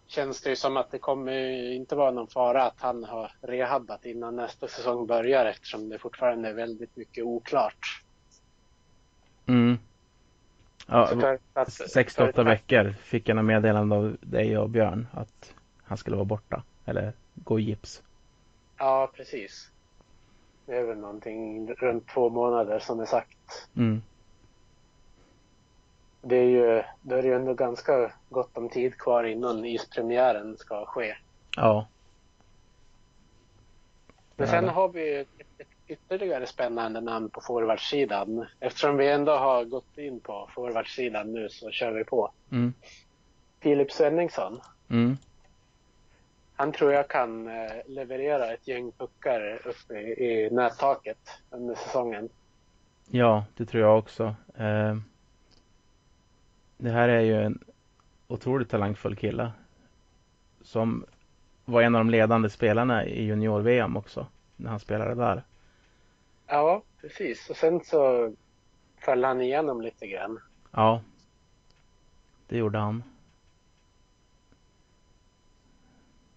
känns det ju som att det kommer inte vara någon fara att han har rehabbat innan nästa säsong börjar eftersom det fortfarande är väldigt mycket oklart. Mm. Ja, 6-8 veckor fick jag en meddelande av dig och Björn att han skulle vara borta. Eller gå i gips. Ja, precis. Det är väl någonting runt två månader som är sagt. Mm. Det är ju, då är det ju ändå ganska gott om tid kvar innan ispremiären ska ske. Ja. Men sen har vi ju ett ytterligare spännande namn på forwardsidan. Eftersom vi ändå har gått in på forwardsidan nu så kör vi på. Mm. Filip Svenningsson. Mm. Han tror jag kan eh, leverera ett gäng puckar uppe i, i nättaket under säsongen. Ja, det tror jag också. Eh, det här är ju en otroligt talangfull kille. Som var en av de ledande spelarna i junior-VM också. När han spelade där. Ja, precis. Och sen så föll han igenom lite grann. Ja. Det gjorde han.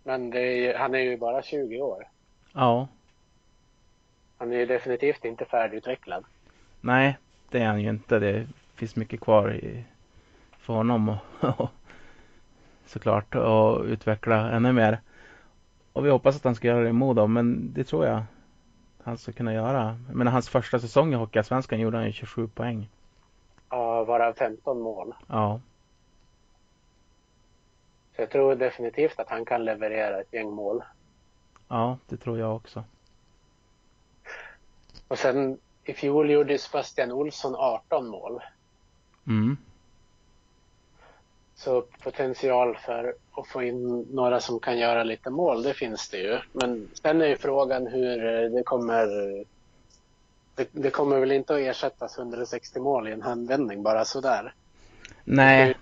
Men är, han är ju bara 20 år. Ja. Han är ju definitivt inte färdigutvecklad. Nej, det är han ju inte. Det finns mycket kvar i, för honom och, (laughs) såklart att utveckla ännu mer. Och vi hoppas att han ska göra det i Modo, men det tror jag han ska kunna göra. Men hans första säsong i Hockeyallsvenskan gjorde han ju 27 poäng. Ja, varav 15 mål. Ja. Så jag tror definitivt att han kan leverera ett gäng mål. Ja, det tror jag också. Och sen i fjol gjorde Sebastian Olsson 18 mål. Mm. Så potential för att få in några som kan göra lite mål, det finns det ju. Men sen är ju frågan hur det kommer... Det, det kommer väl inte att ersättas 160 mål i en handvändning bara sådär. Nej.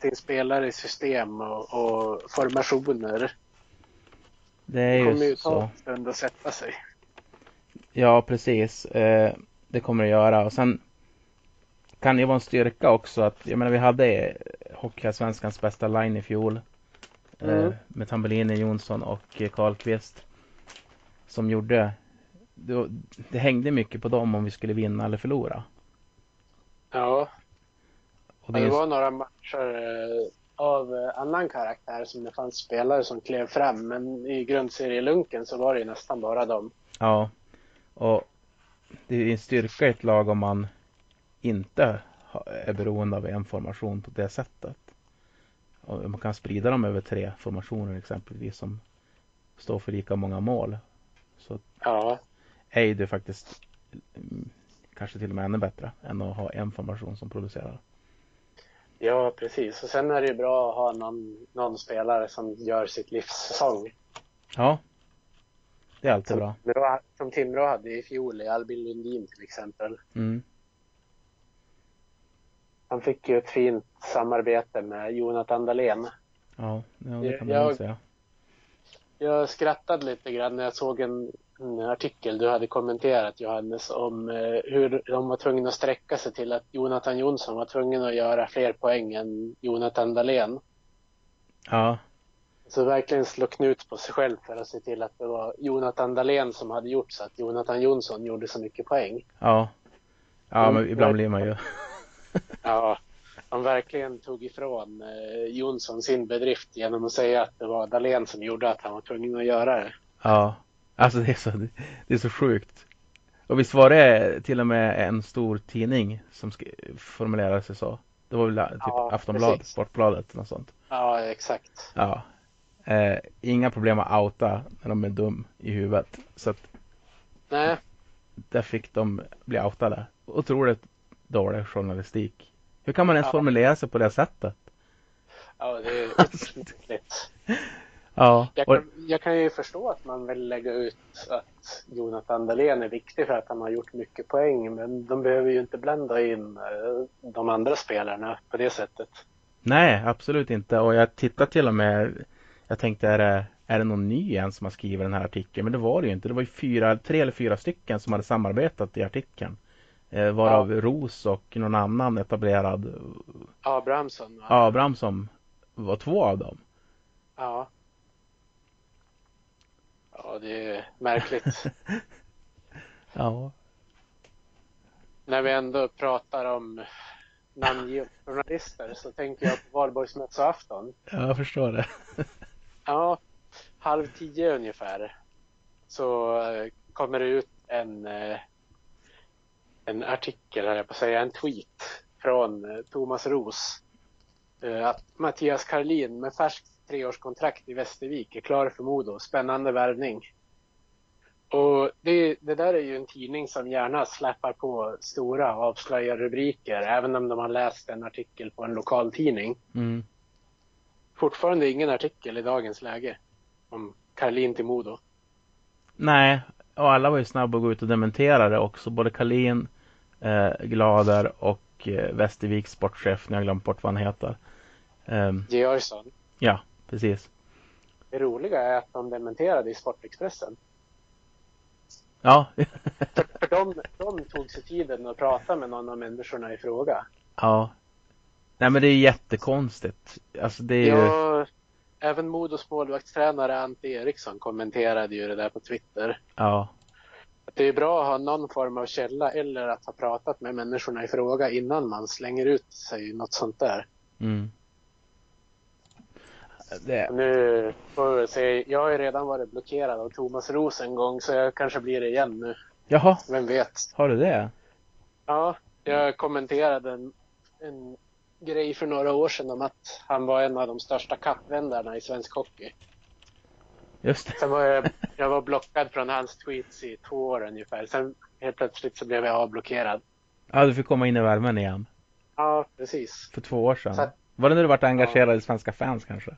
Det är spelare i system och, och formationer. Det är ju, det kommer ju ta så. en stund att sätta sig. Ja, precis. Eh, det kommer det göra. Och sen kan det vara en styrka också att, jag menar vi hade Hockeyallsvenskans bästa line i fjol. Eh, Mm. Eh, med Tambellini, Jonsson och Karlqvist. Som gjorde, det, det hängde mycket på dem om vi skulle vinna eller förlora. Ja, Och det, det var några matcher eh, av annan karaktär som det fanns spelare som klev fram. Men i grundserielunken så var det ju nästan bara dem. ja, och det är en styrka i ett lag om man inte är beroende av en formation på det sättet. Och man kan sprida dem över tre formationer exempelvis som står för lika många mål. Så Ja, är det faktiskt mm, kanske till och med ännu bättre än att ha en formation som producerar. ja precis. Och sen är det ju bra att ha någon, någon spelare som gör sitt livs säsong. Ja, det är alltid bra. Timrå, som Timrå hade i fjol i Albin Lundin till exempel. Mm. Han fick ju ett fint samarbete med Jonathan Dahlén. Ja, ja det kan man Jag- säga. Jag skrattade lite grann när jag såg en, en artikel du hade kommenterat Johannes om eh, hur de var tvungna att sträcka sig till att Jonathan Jonsson var tvungen att göra fler poäng än Jonathan Dahlén. Ja, Så verkligen slå knut på sig själv för att se till att det var Jonathan Dahlén som hade gjort så att Jonathan Jonsson gjorde så mycket poäng. ja. Ja, men Mm, ibland blir man ju... (laughs) Ja, de verkligen tog ifrån eh, Jonsson sin bedrift genom att säga att det var Dahlén som gjorde att han var tvungen att göra det. Ja, alltså det är så, det är så sjukt. Och visst var det till och med en stor tidning som formulerade sig så? Det var väl typ Ja, Aftonbladet, precis. Sportbladet, något sånt. Ja, exakt. Ja. Eh, inga problem att outa när de är dum i huvudet. Så att Nej, där fick de bli outade. Otroligt dålig journalistik. Hur kan man ens Ja. formulera sig på det sättet? ja, det är (laughs) otroligt. Ja, Jag kan, jag kan ju förstå att man vill lägga ut att Jonathan Dahlén är viktig för att han har gjort mycket poäng. Men de behöver ju inte blanda in eh, de andra spelarna på det sättet. nej, absolut inte. Och jag tittar till och med. Jag tänkte, är det, är det någon ny igen som har skrivit den här artikeln? Men det var det ju inte. Det var ju fyra, tre eller fyra stycken som hade samarbetat i artikeln. Eh, varav Ros och någon annan etablerad Abrahamsson. Abrahamsson var två av dem. Ja. Ja, det är märkligt. (laughs) Ja, När vi ändå pratar om namngivna journalister så tänker jag på valborgsmässoafton. jag förstår det. (laughs) Ja, halv tio ungefär så eh, kommer det ut en, eh, en artikel, här jag på att säga, en tweet från eh, Thomas Ros. Eh, Att Mattias Karlin med färskt treårskontrakt i Västervik är klar för Modo. Spännande värvning. Och det, det där är ju en tidning som gärna släpar på stora avslöjarrubriker även om de har läst en artikel på en lokal tidning Mm. fortfarande ingen artikel i dagens läge om Karlin till Modo. Nej, och alla var ju snabba att gå ut och dementera det också. Både Kalin, eh, Glader och eh, Västerviks sportchef, när jag glömt bort vad han heter. Ehm, Georgsson. ja, precis. Det roliga är att de dementerade i Sportexpressen. Ja, (laughs) För de, de tog sig tiden att prata med någon av människorna i fråga. ja. Nej men det är jättekonstigt. Alltså det är ju, Ja, även Modos målvaktstränare Ante Eriksson kommenterade ju det där på Twitter. ja. Att det är bra att ha någon form av källa eller att ha pratat med människorna i fråga innan man slänger ut sig något sånt där. Mm. Det, Nu får vi se. Jag har ju redan varit blockerad av Thomas Roos en gång så jag kanske blir det igen nu. jaha, Vem vet? har du det? Ja, jag kommenterade en, en grej för några år sedan om att han var en av de största kappvändarna i svensk hockey. Just det. Sen var jag, jag var blockad från hans tweets i två år ungefär. Sen helt plötsligt så blev jag avblockerad. Ja, du fick komma in i värmen igen. Ja, precis. För två år sedan. Att- Var det när du var engagerad i svenska fans kanske?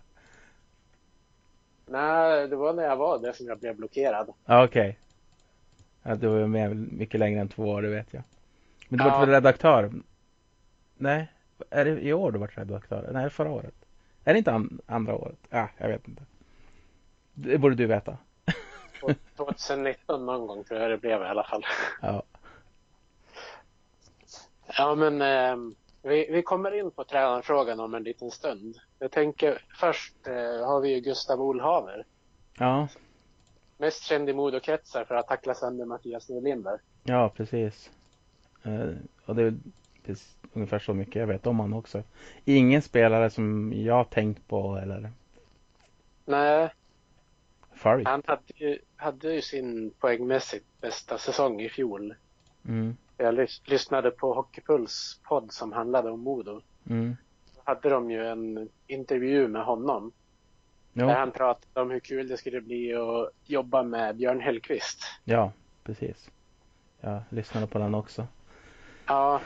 Nej, det var när jag var där som jag blev blockerad. Ja, okej. Ja, du var med mycket längre än två år, det vet jag. Men du Ja. var väl redaktör? Nej, är det i år du varit redaktör? Nej, förra året. Är det inte an- andra året? Ja, jag vet inte. Det borde du veta. 2019 någon gång tror jag det blev i alla fall. Ja. Ja, men ehm, vi, vi kommer in på tränarfrågan om en liten stund. Jag tänker först eh, har vi ju Gustav Olhaver. Ja, Mest känd i Modokretsar för att tackla sönder Mattias Norlinder. ja precis. Eh, och det är precis, ungefär så mycket jag vet om honom också. Ingen spelare som jag har tänkt på eller Nej, följt. han hade ju, hade ju sin poängmässigt bästa säsong i fjol. Mm, Jag lys- lyssnade på Hockeypuls podd som handlade om Modo. mm. Då hade de ju en intervju med honom. Jo, Där han pratade om hur kul det skulle bli att jobba med Björn Hellkvist. ja, precis. Jag lyssnade på den också. Ja.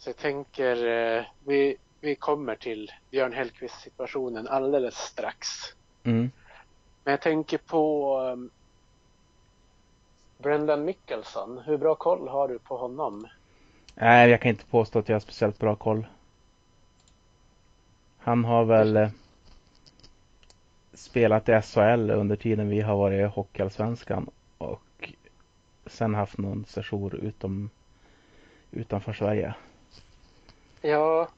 Så jag tänker, eh, vi, vi kommer till Björn Hellkvist situationen alldeles strax. Mm. Men jag tänker på um, Brendan Mickelson. Hur bra koll har du på honom? Nej, jag kan inte påstå att jag har speciellt bra koll. Han har väl eh, spelat i SHL under tiden vi har varit i Hockeyallsvenskan och sen haft någon session utom, utanför Sverige. Ja,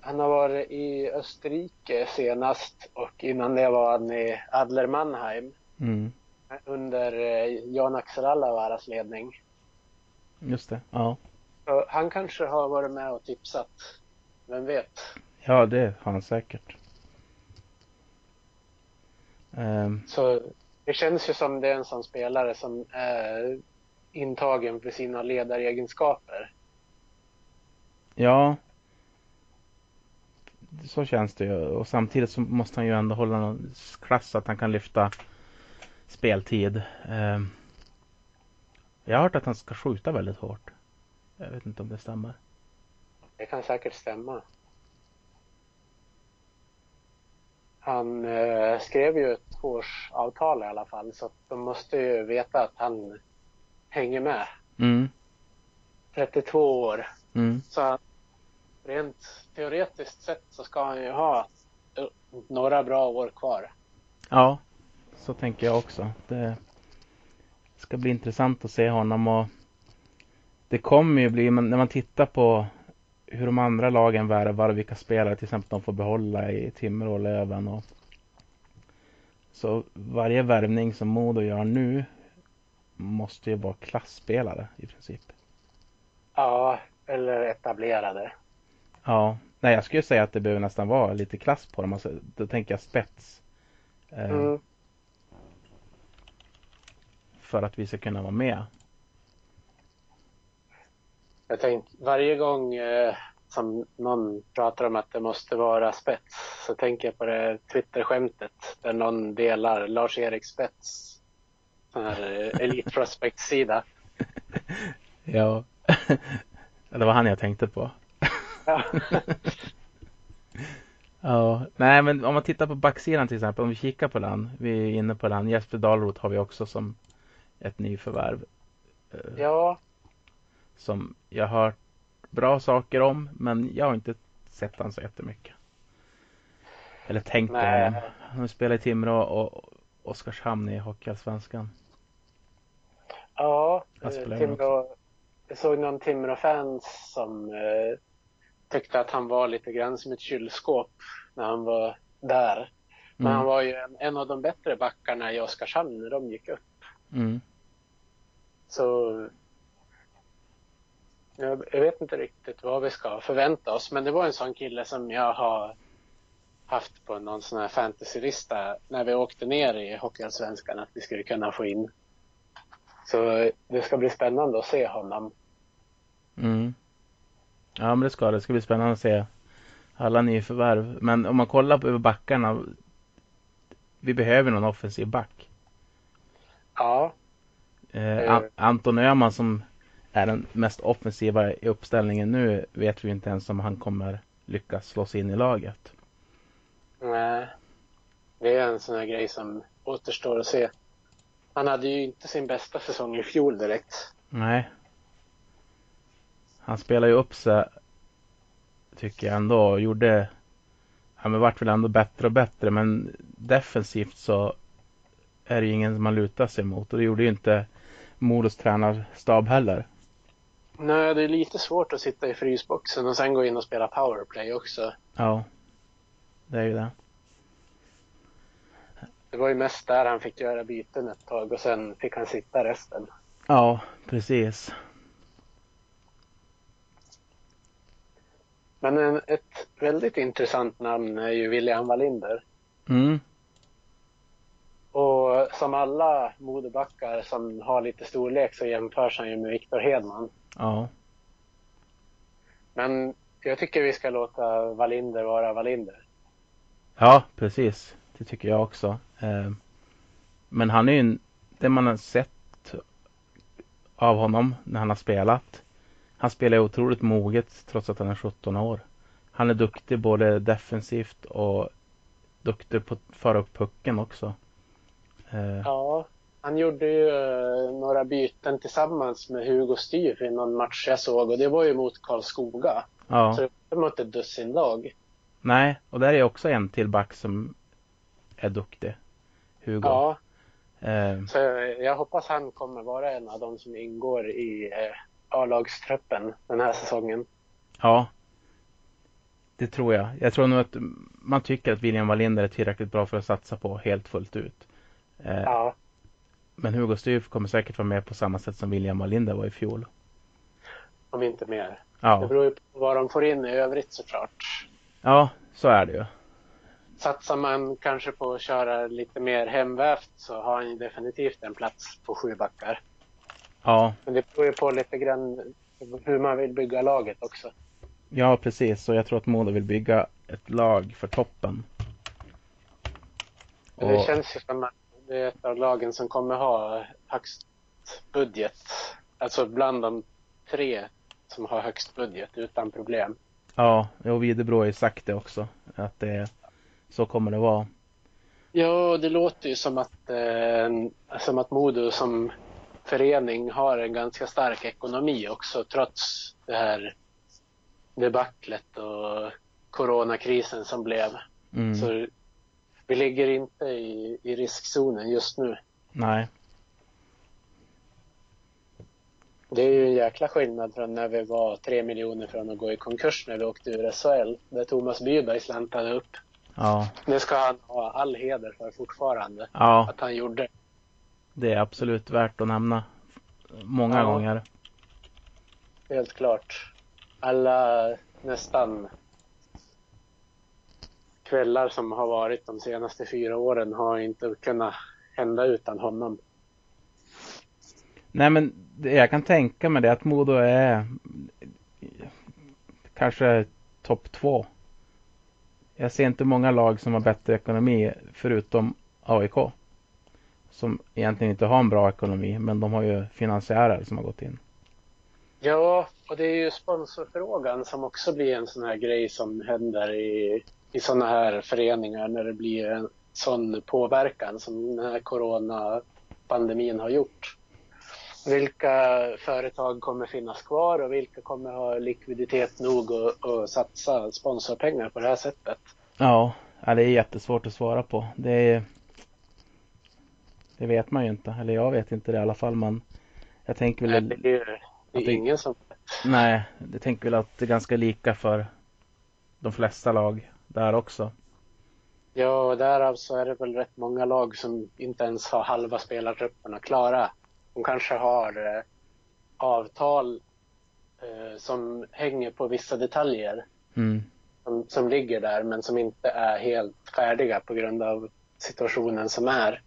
han har varit i Österrike senast och innan det var han i Adler Mannheim Mm. under eh, Jan Axel Allavaras ledning. Just det, ja. Så han kanske har varit med och tipsat. Vem vet? Ja, det har han säkert. Ehm, Så det känns ju som det är en sån spelare som är intagen för sina ledaregenskaper. ja. Så känns det ju. Och samtidigt så måste han ju ändå hålla någon klass så att han kan lyfta speltid. Ehm, jag har hört att han ska skjuta väldigt hårt. Jag vet inte om det stämmer. Det kan säkert stämma. Han eh, skrev ju ett tvåårsavtal i alla fall så de måste ju veta att han hänger med. Mm, 32 år. mm. Så rent teoretiskt sett så ska han ju ha några bra år kvar. Ja, så tänker jag också. Det ska bli intressant att se honom och det kommer ju bli, men när man tittar på hur de andra lagen värvar och vilka spelare till exempel de får behålla i Timrå och Löven och så varje värvning som Modo gör nu måste ju vara klassspelare i princip. Ja, eller etablerade. Ja, nej jag skulle säga att det behöver nästan vara lite klass på dem. Alltså, då tänker jag spets. Eh, Mm. För att vi ska kunna vara med. Jag tänkte varje gång eh, som någon pratar om att det måste vara spets så tänker jag på det Twitter-skämtet där någon delar Lars-Erik Spets sån här eh, Elite Prospect-sida. (laughs) Ja, (laughs) det var han jag tänkte på. Ja. (laughs) Ja, nej men om man tittar på backsidan till exempel, om vi kikar på den. Vi är inne på den. Jesper Dahlroth har vi också som ett nyförvärv. eh, ja, Som jag har hört bra saker om, men jag har inte sett han så jättemycket. Eller tänkt på Nej. honom. Han spelar i Timrå och Oskarshamn i Hockeyallsvenskan. ja. Eh, Timrå, jag såg någon Timrå-fans som eh, tyckte att han var lite grann som ett kylskåp när han var där. Men Mm. han var ju en, en av de bättre backarna i Oskarshamn när de gick upp. Mm. Så jag, jag vet inte riktigt vad vi ska förvänta oss. Men det var en sån kille som jag har haft på någon sån här fantasylista när vi åkte ner i Hockeyallsvenskan att vi skulle kunna få in. Så det ska bli spännande att se honom. Mm. Ja, men det ska det. Ska bli spännande att se alla nyförvärv. Men om man kollar på backarna. Vi behöver någon offensiv back. Ja, Eh, An- Anton Öhman som är den mest offensiva i uppställningen nu vet vi inte ens om han kommer lyckas slå sig in i laget. nej. Det är en sån här grej som återstår att se. Han hade ju inte sin bästa säsong i fjol direkt. Nej. Han spelar ju upp sig tycker jag ändå och gjorde han vart väl ändå bättre och bättre men defensivt så är det ju ingen som man lutar sig mot och det gjorde ju inte Modos tränarstab heller. Nej, det är lite svårt att sitta i frysboxen och sen gå in och spela powerplay också. Ja, det är ju det. Det var ju mest där han fick göra byten ett tag och sen fick han sitta resten. Ja, precis. Men en, ett väldigt intressant namn är ju William Wallinder. Mm, Och som alla modebackar som har lite storlek så jämförs han ju med Viktor Hedman. ja. Men jag tycker vi ska låta Wallinder vara Wallinder. Ja, precis. Det tycker jag också. Eh, Men han är ju en, det man har sett av honom när han har spelat. Han spelar otroligt moget trots att han är 17 år. Han är duktig både defensivt och duktig på att föra upp pucken också. Eh, Ja, han gjorde ju uh, några byten tillsammans med Hugo Styr i någon match jag såg och det var ju mot Karlskoga. Ja. Så det var mot ett dussin lag. Nej, och där är också en till back som är duktig. Hugo. Ja. Uh. Så jag hoppas han kommer vara en av de som ingår i uh, A-lagstruppen den här säsongen. Ja. Det tror jag. Jag tror nog att man tycker att William Wallinder är tillräckligt bra för att satsa på helt fullt ut. Uh, ja. Men Hugo Styf kommer säkert vara med på samma sätt som William Wallinder var i fjol. Om inte mer. Ja. Det beror ju på vad de får in i övrigt såklart. Ja, så är det ju. Satsar man kanske på att köra lite mer hemvävt så har han definitivt en plats på sju backar. Ja. Men det beror ju på lite grann hur man vill bygga laget också. Ja, precis. Och jag tror att Modo vill bygga ett lag för toppen. Och... Det känns ju som att det är ett av lagen som kommer ha högst budget. Alltså bland de tre som har högst budget utan problem. Ja, och Videbro har ju sagt det också. Att det, så kommer det vara. Ja, det låter ju som att, eh, som att Modo som förening har en ganska stark ekonomi också trots det här debaclet och coronakrisen som blev. Mm. Så vi ligger inte i, i riskzonen just nu. Nej. Det är ju en jäkla skillnad från när vi var tre miljoner från att gå i konkurs när vi åkte ur SHL. Där Thomas Byberg släntade upp. Ja. Det ska han ha all heder för fortfarande. Ja. Att han gjorde. Det är absolut värt att nämna. Många ja. gånger. Helt klart. Alla nästan kvällar som har varit de senaste fyra åren har inte kunnat hända utan honom. Nej men jag kan tänka mig det att Modo är kanske topp två. Jag ser inte många lag som har bättre ekonomi förutom AIK. Som egentligen inte har en bra ekonomi men de har ju finansiärer som har gått in. Ja, och det är ju sponsorfrågan som också blir en sån här grej som händer i i sådana här föreningar när det blir en sån påverkan som den här coronapandemin har gjort. Vilka företag kommer finnas kvar och vilka kommer ha likviditet nog att satsa sponsorpengar på det här sättet? Ja, det är jättesvårt att svara på. Det, är, det vet man ju inte, eller jag vet inte det i alla fall. Men jag tänker väl... Nej, det är, det är ingen som Nej, jag tänker väl att det är ganska lika för de flesta lag där också. Ja, och därav så är det väl rätt många lag som inte ens har halva spelartrupperna klara. De kanske har eh, avtal eh, som hänger på vissa detaljer. Mm. Som, som ligger där men som inte är helt färdiga på grund av situationen som är.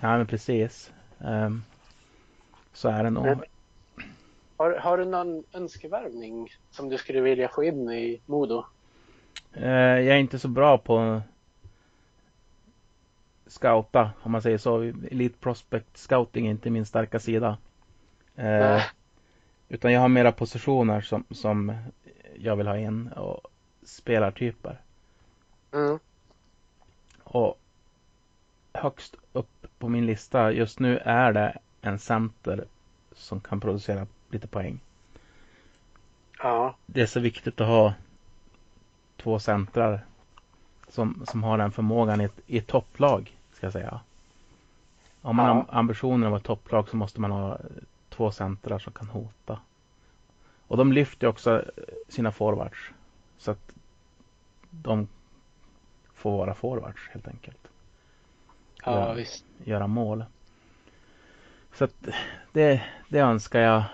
Ja, men precis. Um, så är det nog. Men, har, har du någon önskevärvning som du skulle vilja få in i Modo? Eh, jag är inte så bra på scouta, om man säger så. Elite Prospect Scouting är inte min starka sida. Eh, utan jag har mera positioner som, som jag vill ha in och spelartyper. Mm. Och högst upp på min lista just nu är det en center som kan producera lite poäng. Ja. Det är så viktigt att ha två centrar som, som har den förmågan i ett, i ett topplag, ska jag säga. Om man ja. har ambitionen att vara topplag så måste man ha två centrar som kan hota. Och de lyfter också sina forwards. Så att de får vara forwards helt enkelt. Ja, göra, visst. Göra mål. Så att det, det önskar jag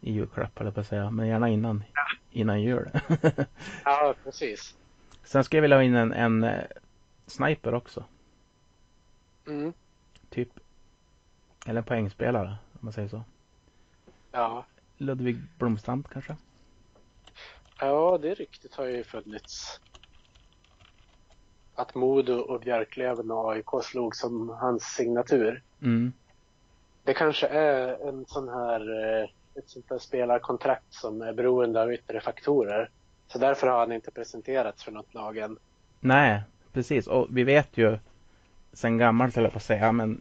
i julklapp, eller på att säga. Men gärna innan. Ja innan jul. (laughs) ja, precis. Sen skulle jag vilja ha in en, en eh, sniper också. Mm. Typ. Eller en poängspelare, om man säger så. Ja. Ludvig Blomstrand kanske? Ja, det ryktet har ju funnits. Att Modo och Björklöven och AIK slog som hans signatur. Mm. Det kanske är en sån här eh, ett sånt där spelarkontrakt som är beroende av yttre faktorer. Så därför har han inte presenterats för något lag än. Nej, precis. Och vi vet ju sen gammalt höll jag på att säga, men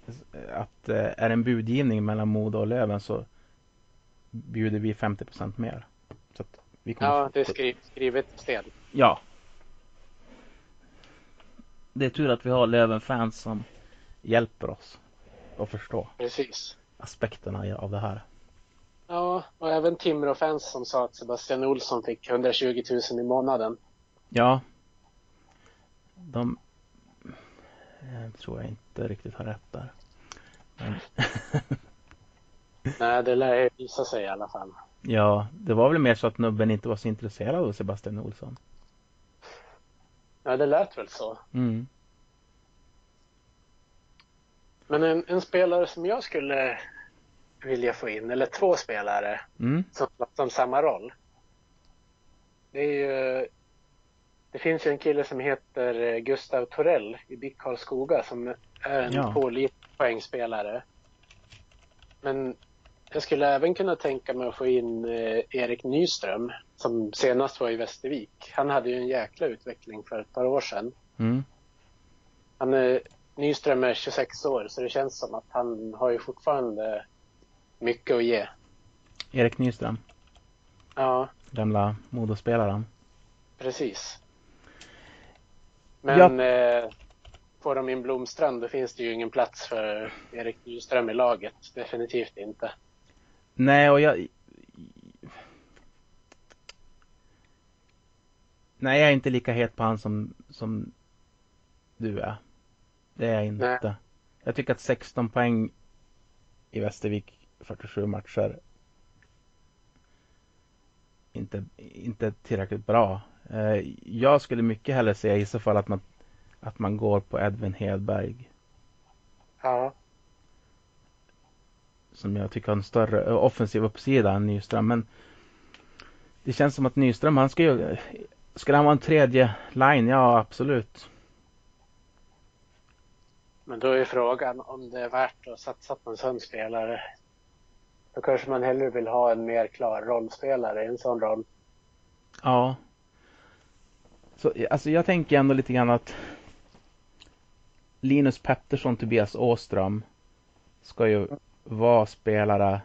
att eh, är det en budgivning mellan Modo och Löven så bjuder vi 50 procent mer. Så vi ja, det är skri skrivet sten. Ja. Det är tur att vi har Löven-fans som hjälper oss att förstå. Precis. Aspekterna av det här. Ja, och även Timrå-fans som sa att Sebastian Olsson fick 120 000 i månaden. Ja. De jag tror jag inte riktigt har rätt där. Men... (laughs) Nej, det lär visa sig i alla fall. Ja, det var väl mer så att nubben inte var så intresserad av Sebastian Olsson. Ja, det lät väl så. Mm. Men en, en, spelare som jag skulle vilja få in, eller två spelare mm. som, som samma roll. Det är ju det finns ju en kille som heter Gustav Torell i BIK Karlskoga som är en ja. pålitlig poängspelare. Men jag skulle även kunna tänka mig att få in eh, Erik Nyström som senast var i Västervik. Han hade ju en jäkla utveckling för ett par år sedan. Mm. Han är, Nyström är 26 år så det känns som att han har ju fortfarande mycket att ge. Erik Nyström? Ja. Gamla modospelaren? Precis. Men ja. eh, får de in Blomstrand då finns det ju ingen plats för Erik Nyström i laget. Definitivt inte. Nej, och jag... Nej, jag är inte lika het på han som, som du är. Det är jag inte. Nej. Jag tycker att 16 poäng i Västervik 47 matcher inte, inte tillräckligt bra. Eh, jag skulle mycket hellre säga i så fall att man, att man går på Edvin Hedberg. Ja. Som jag tycker har en större offensiv uppsida än Nyström. Men det känns som att Nyström, han ska ju... Skulle han vara en tredje line? Ja, absolut. Men då är frågan om det är värt att satsa på en sån spelare. Då kanske man hellre vill ha en mer klar rollspelare i en sån roll. Ja, så, alltså jag tänker ändå lite grann att Linus Pettersson, Tobias Åström ska ju vara spelare.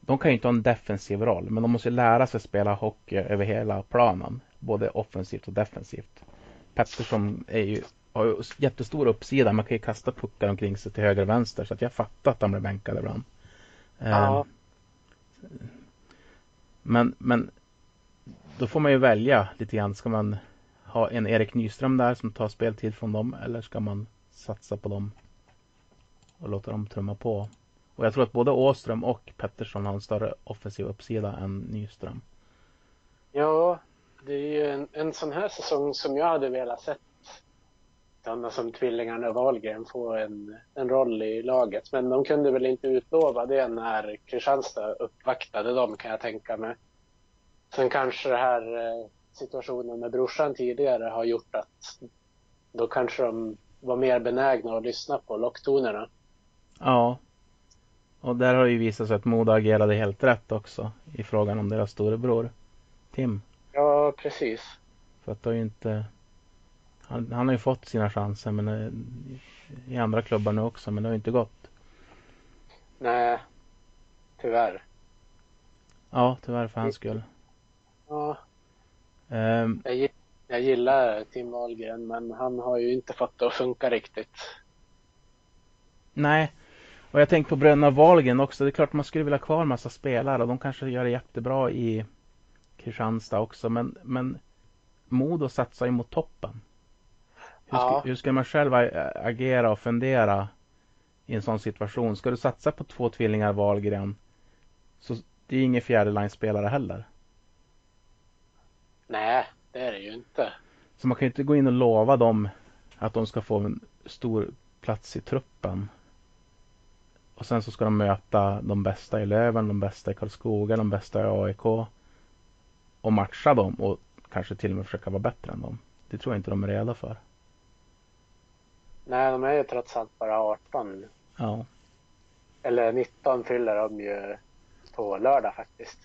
De kan ju inte ha en defensiv roll, men de måste lära sig spela hockey över hela planen. Både offensivt och defensivt. Pettersson är ju, har ju jättestor uppsida. Man kan ju kasta puckar omkring sig till höger och vänster. Så att jag fattar att han blir bänkad ibland. Ja. Men, men då får man ju välja lite grann. Ska man ha en Erik Nyström där som tar speltid från dem eller ska man satsa på dem och låta dem trumma på? Och jag tror att både Åström och Pettersson har en större offensiv uppsida än Nyström. Ja, det är ju en, en sån här säsong som jag hade velat sett sådana som tvillingarna Wahlgren få en, en roll i laget. Men de kunde väl inte utlova det när Kristianstad uppvaktade dem kan jag tänka mig. Sen kanske det här eh, situationen med brorsan tidigare har gjort att då kanske de var mer benägna att lyssna på locktonerna. Ja. Och där har ju visat sig att Modo agerade helt rätt också i frågan om deras storebror Tim. Ja, precis. För att det har ju inte han, han har ju fått sina chanser men eh, i andra klubbar nu också men det har ju inte gått. Nej, tyvärr. Ja, tyvärr för hans skull. Ja, Um, jag, jag gillar Tim Wahlgren men han har ju inte fått det att funka riktigt. Nej, och jag tänkte på bröderna Wahlgren också. Det är klart man skulle vilja ha kvar massa spelare och de kanske gör det jättebra i Kristianstad också. Men, men Modo satsar ju mot toppen. Hur, ja. ska, hur ska man själv agera och fundera i en sån situation? Ska du satsa på två tvillingar Wahlgren så det är ingen fjärdeline-spelare heller. Nej, det är det ju inte. Så man kan ju inte gå in och lova dem att de ska få en stor plats i truppen. Och sen så ska de möta de bästa i Löven, de bästa i Karlskoga, de bästa i AIK. Och matcha dem och kanske till och med försöka vara bättre än dem. Det tror jag inte de är redo för. Nej, de är ju trots allt bara 18. Ja. Eller 19 fyller de ju på lördag faktiskt.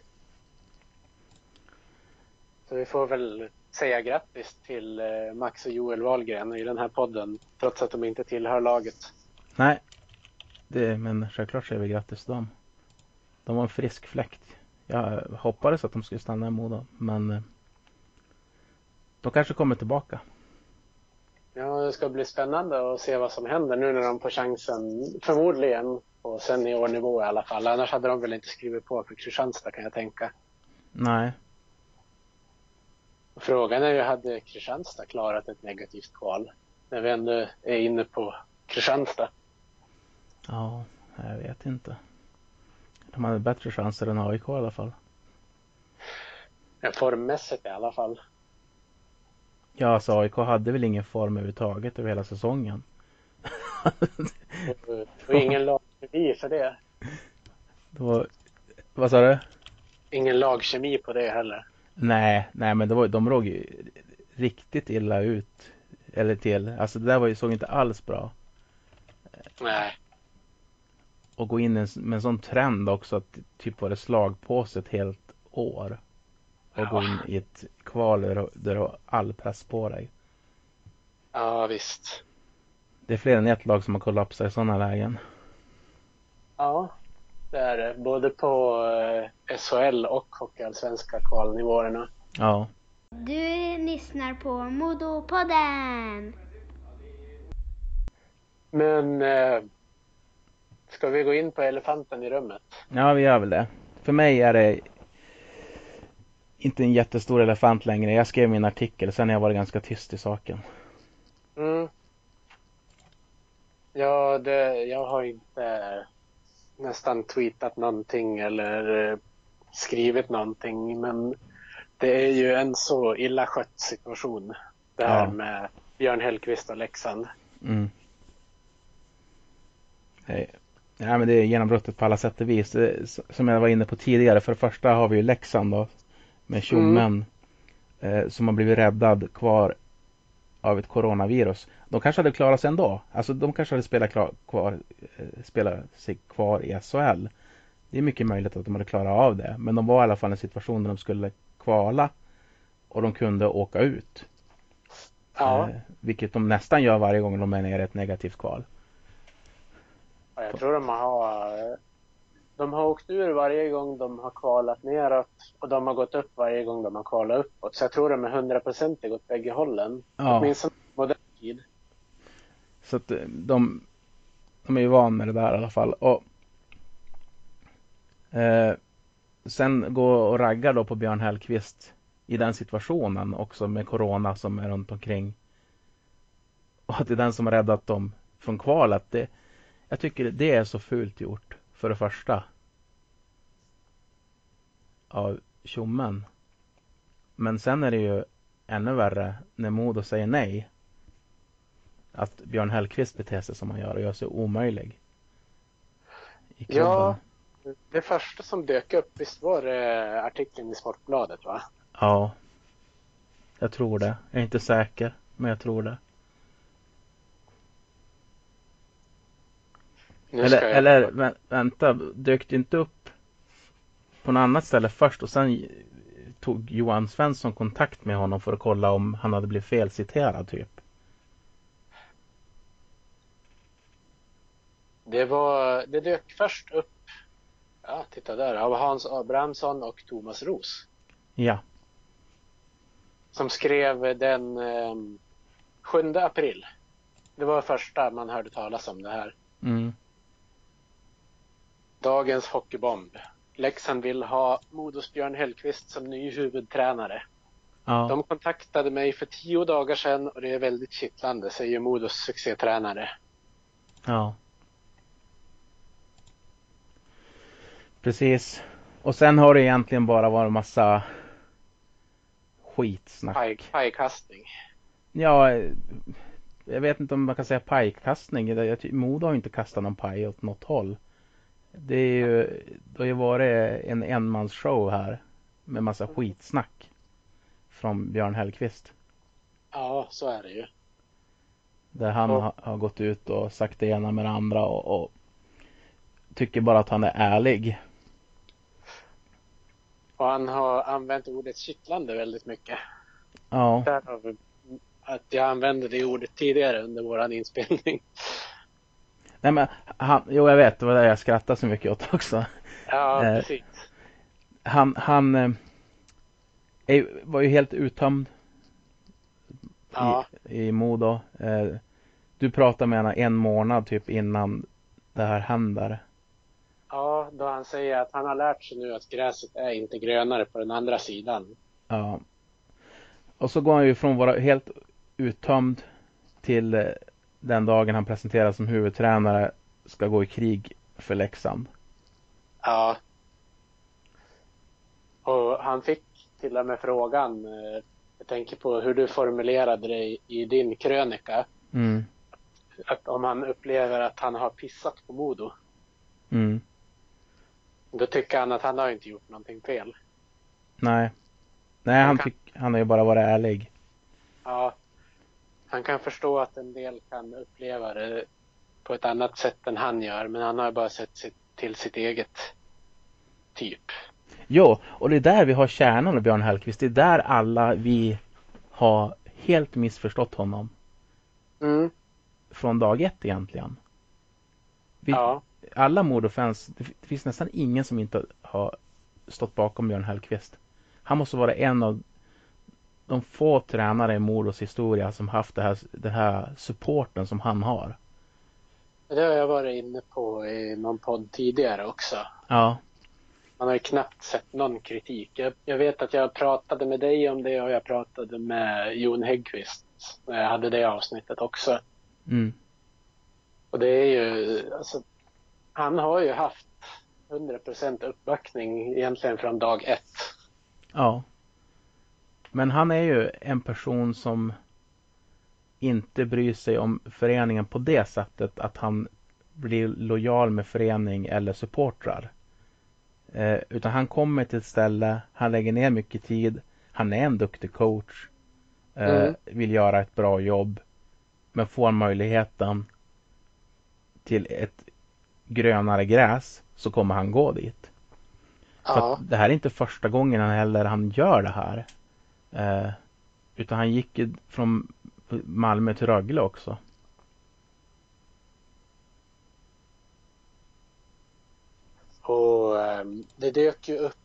Så vi får väl säga grattis till eh, Max och Joel Wahlgren i den här podden, trots att de inte tillhör laget. Nej, det, men självklart säger vi grattis till dem. De var en frisk fläkt. Jag hoppades att de skulle stanna i Modo, men eh, de kanske kommer tillbaka. Ja, det ska bli spännande att se vad som händer nu när de får chansen, förmodligen på seniornivå i alla fall. Annars hade de väl inte skrivit på för Kristianstad kan jag tänka. Nej. Frågan är ju, hade Kristianstad klarat ett negativt kval? När vi ändå är inne på Kristianstad. Ja, jag vet inte. De hade bättre chanser än AIK i alla fall. Ja, formmässigt i alla fall. Ja, alltså AIK hade väl ingen form överhuvudtaget över hela säsongen. och ingen lagkemi för det. Då, vad sa du? Ingen lagkemi på det heller. Nej, nej men det var, de låg ju riktigt illa ut. Eller till. Alltså det där var ju, såg inte alls bra. Nej. Och gå in med en sån trend också att typ var det slag på sig ett helt år. Och ja. gå in i ett kval där, där du har all press på dig. Ja visst. Det är fler än ett lag som har kollapsat i sådana lägen. Ja, det är det. Både på eh, SHL och Hockeyallsvenska kvalnivåerna. Ja. Du lyssnar på Modopodden. Men eh, ska vi gå in på elefanten i rummet? Ja, vi gör väl det. För mig är det inte en jättestor elefant längre. Jag skrev min artikel, sen har jag varit ganska tyst i saken. Mm. Ja, det, jag har inte nästan tweetat någonting eller eh, skrivit någonting, men det är ju en så illa skött situation det här ja. med Björn Hellkvist och Leksand. Mm. Ja, men det är genombrottet på alla sätt och vis. Som jag var inne på tidigare. För det första har vi ju Leksand då. Med tjommen. Mm. Eh, som har blivit räddad kvar av ett coronavirus. De kanske hade klarat sig ändå. Alltså de kanske hade spelat, klar, kvar, eh, spelat sig kvar i SHL. Det är mycket möjligt att de hade klarat av det. Men de var i alla fall i en situation där de skulle kvala. Och de kunde åka ut. Ja. Eh, vilket de nästan gör varje gång de är nere i ett negativt kval. Ja, jag tror de har de har åkt ur varje gång de har kvalat neråt och de har gått upp varje gång de har kvalat uppåt. Så jag tror de är hundraprocentiga åt bägge hållen. Ja. Åtminstone modern tid. Så att eh, de, de är ju van med det där i alla fall. Och eh, Sen gå och ragga då på Björn Hellkvist i den situationen också med Corona som är runt omkring. Och att det är den som har räddat dem från kvalet. Det, jag tycker det är så fult gjort för det första av tjommen. Men sen är det ju ännu värre när Modo säger nej. Att Björn Hellkvist beter sig som han gör och gör sig omöjlig. Ja, det första som dök upp, visst var det artikeln i Sportbladet va? Ja. Jag tror det. Jag är inte säker, men jag tror det. Eller, jag... eller vä vänta, dök det inte upp på något annat ställe först och sen tog Johan Svensson kontakt med honom för att kolla om han hade blivit felciterad typ? Det var, det dök först upp, ja titta där, av Hans Abrahamsson och Thomas Ros. Ja. Som skrev den eh, 7 april. Det var första man hörde talas om det här. Mm. Dagens hockeybomb. Leksand vill ha Modos Björn Hellkvist som ny huvudtränare. Ja. De kontaktade mig för tio dagar sedan och det är väldigt kittlande, säger Modos succétränare. Ja. Precis. Och sen har det egentligen bara varit massa skitsnack. Paj, pajkastning. Ja, jag vet inte om man kan säga pajkastning. Modo har inte kastat någon paj åt något håll. Det är ju, det har ju varit en enmansshow här med massa skitsnack från Björn Hellkvist. Ja, så är det ju. Där han och, har gått ut och sagt det ena med det andra och, och tycker bara att han är ärlig. Och han har använt ordet kittlande väldigt mycket. Ja. Därav att jag använde det ordet tidigare under våran inspelning. Nej men han, jo jag vet, det var det jag skrattade så mycket åt också. Ja, Eh, precis. Han, han eh, var ju helt uttömd Ja, i, i Modo. Eh, du pratade med henne en månad typ innan det här händer. ja, då han säger att han har lärt sig nu att gräset är inte grönare på den andra sidan. Ja. Och så går han ju från att vara helt uttömd till eh, den dagen han presenteras som huvudtränare ska gå i krig för Leksand. Ja. Och han fick till och med frågan, eh, jag tänker på hur du formulerade det i din krönika, Mm. att om han upplever att han har pissat på Modo. Mm. Då tycker han att han har inte gjort någonting fel. Nej. Nej, han, tyck, han har ju bara varit ärlig. Ja. Han kan förstå att en del kan uppleva det på ett annat sätt än han gör, men han har bara sett sitt, till sitt eget typ. Jo, och det är där vi har kärnan av Björn Hellkvist. Det är där alla vi har helt missförstått honom. Mm. Från dag ett egentligen. Vi, Ja. Alla Modofans, det, det finns nästan ingen som inte har stått bakom Björn Hellkvist. Han måste vara en av de få tränare i Modos historia som haft det här, den här supporten som han har. Det har jag varit inne på i någon podd tidigare också. Ja, Man har ju knappt sett någon kritik. Jag, jag vet att jag pratade med dig om det och jag pratade med Jon Häggqvist när jag hade det avsnittet också. mm, Och det är ju, alltså, han har ju haft 100% uppbackning egentligen från dag ett. ja. Men han är ju en person som inte bryr sig om föreningen på det sättet att han blir lojal med förening eller supportrar. Eh, utan han kommer till ett ställe, han lägger ner mycket tid, han är en duktig coach, eh, Mm. vill göra ett bra jobb, men får möjligheten till ett grönare gräs så kommer han gå dit. Så Ja, att det här är inte första gången han heller han gör det här. Eh, utan han gick från Malmö till Rögle också. och eh, det dök ju upp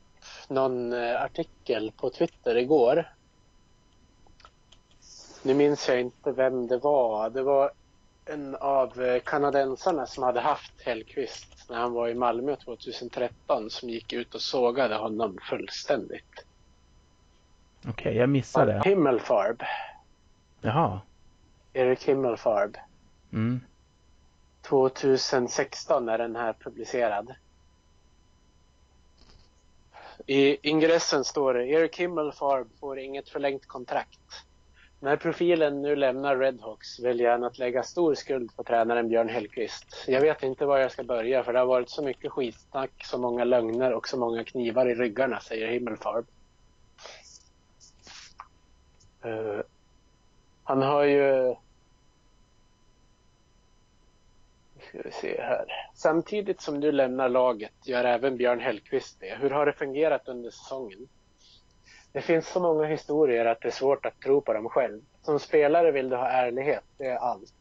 någon eh, artikel på Twitter igår. Nu minns jag inte vem det var. Det var en av eh, kanadensarna som hade haft Hellqvist när han var i Malmö 2013 som gick ut och sågade honom fullständigt. Okej, jag missade. Himmelfarb. Jaha. Erik Himmelfarb. Mm. 2016 är den här publicerad. I ingressen står det Erik Himmelfarb får inget förlängt kontrakt. När profilen nu lämnar Redhawks väljer han att lägga stor skuld på tränaren Björn Hellkvist. Jag vet inte var jag ska börja för det har varit så mycket skitsnack, så många lögner och så många knivar i ryggarna, säger Himmelfarb. Eh, han har ju ska vi se här. Samtidigt som du lämnar laget gör även Björn Hellkvist det. Hur har det fungerat under säsongen? Det finns så många historier att det är svårt att tro på dem själv. Som spelare vill du ha ärlighet, det är allt.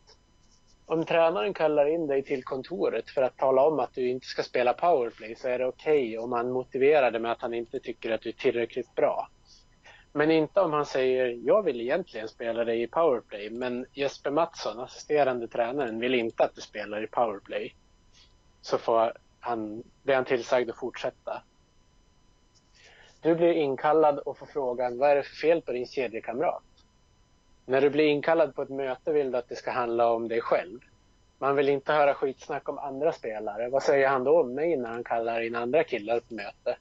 Om tränaren kallar in dig till kontoret för att tala om att du inte ska spela powerplay så är det okej okay om han motiverar det med att han inte tycker att du är tillräckligt bra. Men inte om han säger jag vill egentligen spela dig i powerplay men Jesper Mattsson, assisterande tränaren, vill inte att du spelar i powerplay. Så får han, blir han tillsagd att fortsätta. Du blir inkallad och får frågan vad är det för fel på din kedjekamrat? När du blir inkallad på ett möte vill du att det ska handla om dig själv. Man vill inte höra skitsnack om andra spelare. Vad säger han då om mig när han kallar in andra killar på möte?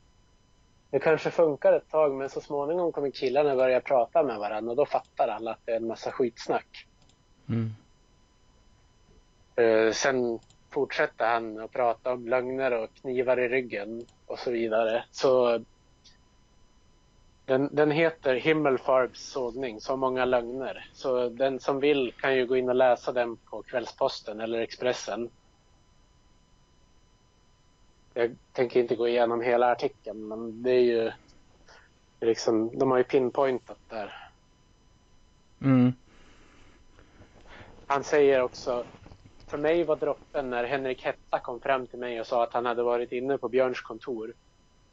Det kanske funkar ett tag men så småningom kommer killarna börja prata med varandra och då fattar alla att det är en massa skitsnack. Mm. Eh, sen fortsätter han att prata om lögner och knivar i ryggen och så vidare. Så den, den heter Himmelfarbs sågning, så många lögner. Så den som vill kan ju gå in och läsa den på Kvällsposten eller Expressen. Jag tänker inte gå igenom hela artikeln men det är ju liksom, de har ju pinpointat där Mm. Han säger också för mig var droppen när Henrik Hetta kom fram till mig och sa att han hade varit inne på Björns kontor.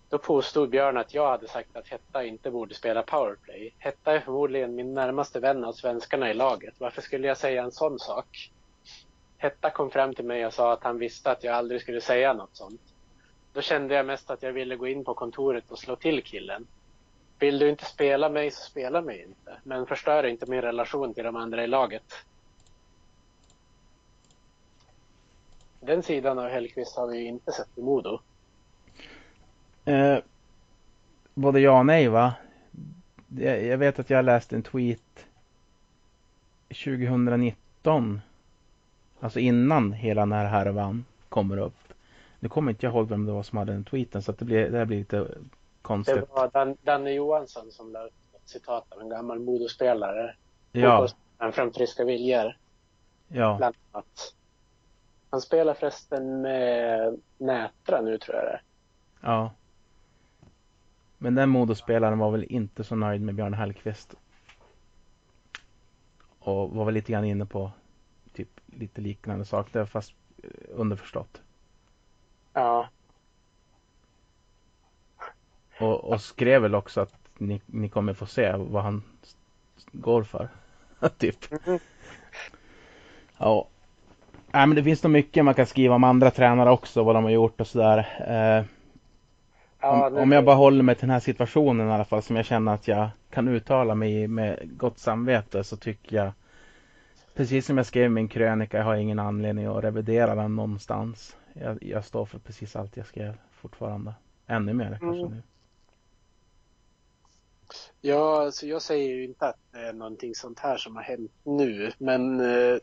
Då påstod Björn att jag hade sagt att Hetta inte borde spela powerplay. Hetta är förmodligen min närmaste vän av svenskarna i laget. Varför skulle jag säga en sån sak? Hetta kom fram till mig och sa att han visste att jag aldrig skulle säga något sånt. Då kände jag mest att jag ville gå in på kontoret och slå till killen. Vill du inte spela mig så spela mig inte. Men förstör inte min relation till de andra i laget. Den sidan av Hellkvist har vi ju inte sett i Modo. Eh, både ja och nej va? Jag, jag vet att jag läste en tweet 2019. Alltså innan hela den här härvan kommer upp. Nu kommer inte jag ihåg vem det var som hade den tweeten så att det, blir, det här blir lite konstigt. Det var Dan, Danne Johansson som la upp ett citat av en gammal Modospelare. Ja, Han från Friska Viljor. ja, Bland annat. Han spelar förresten med Nätra nu tror jag det ja. Men den Modospelaren var väl inte så nöjd med Björn Hellkvist. Och var väl lite grann inne på typ lite liknande saker fast eh, underförstått. Ja. Och, och skrev väl också att ni, ni kommer få se vad han går för. (laughs) typ. Mhm. Ja. Nej, men det finns nog mycket man kan skriva om andra tränare också, vad de har gjort och sådär. Eh, ja om, om jag bara håller mig till den här situationen i alla fall som jag känner att jag kan uttala mig i med gott samvete så tycker jag Precis som jag skrev i min krönika, jag har ingen anledning att revidera den någonstans. Jag, jag står för precis allt jag skrev fortfarande. Ännu mer kanske Mm. nu. Ja, alltså jag säger ju inte att det är någonting sånt här som har hänt nu. Men eh,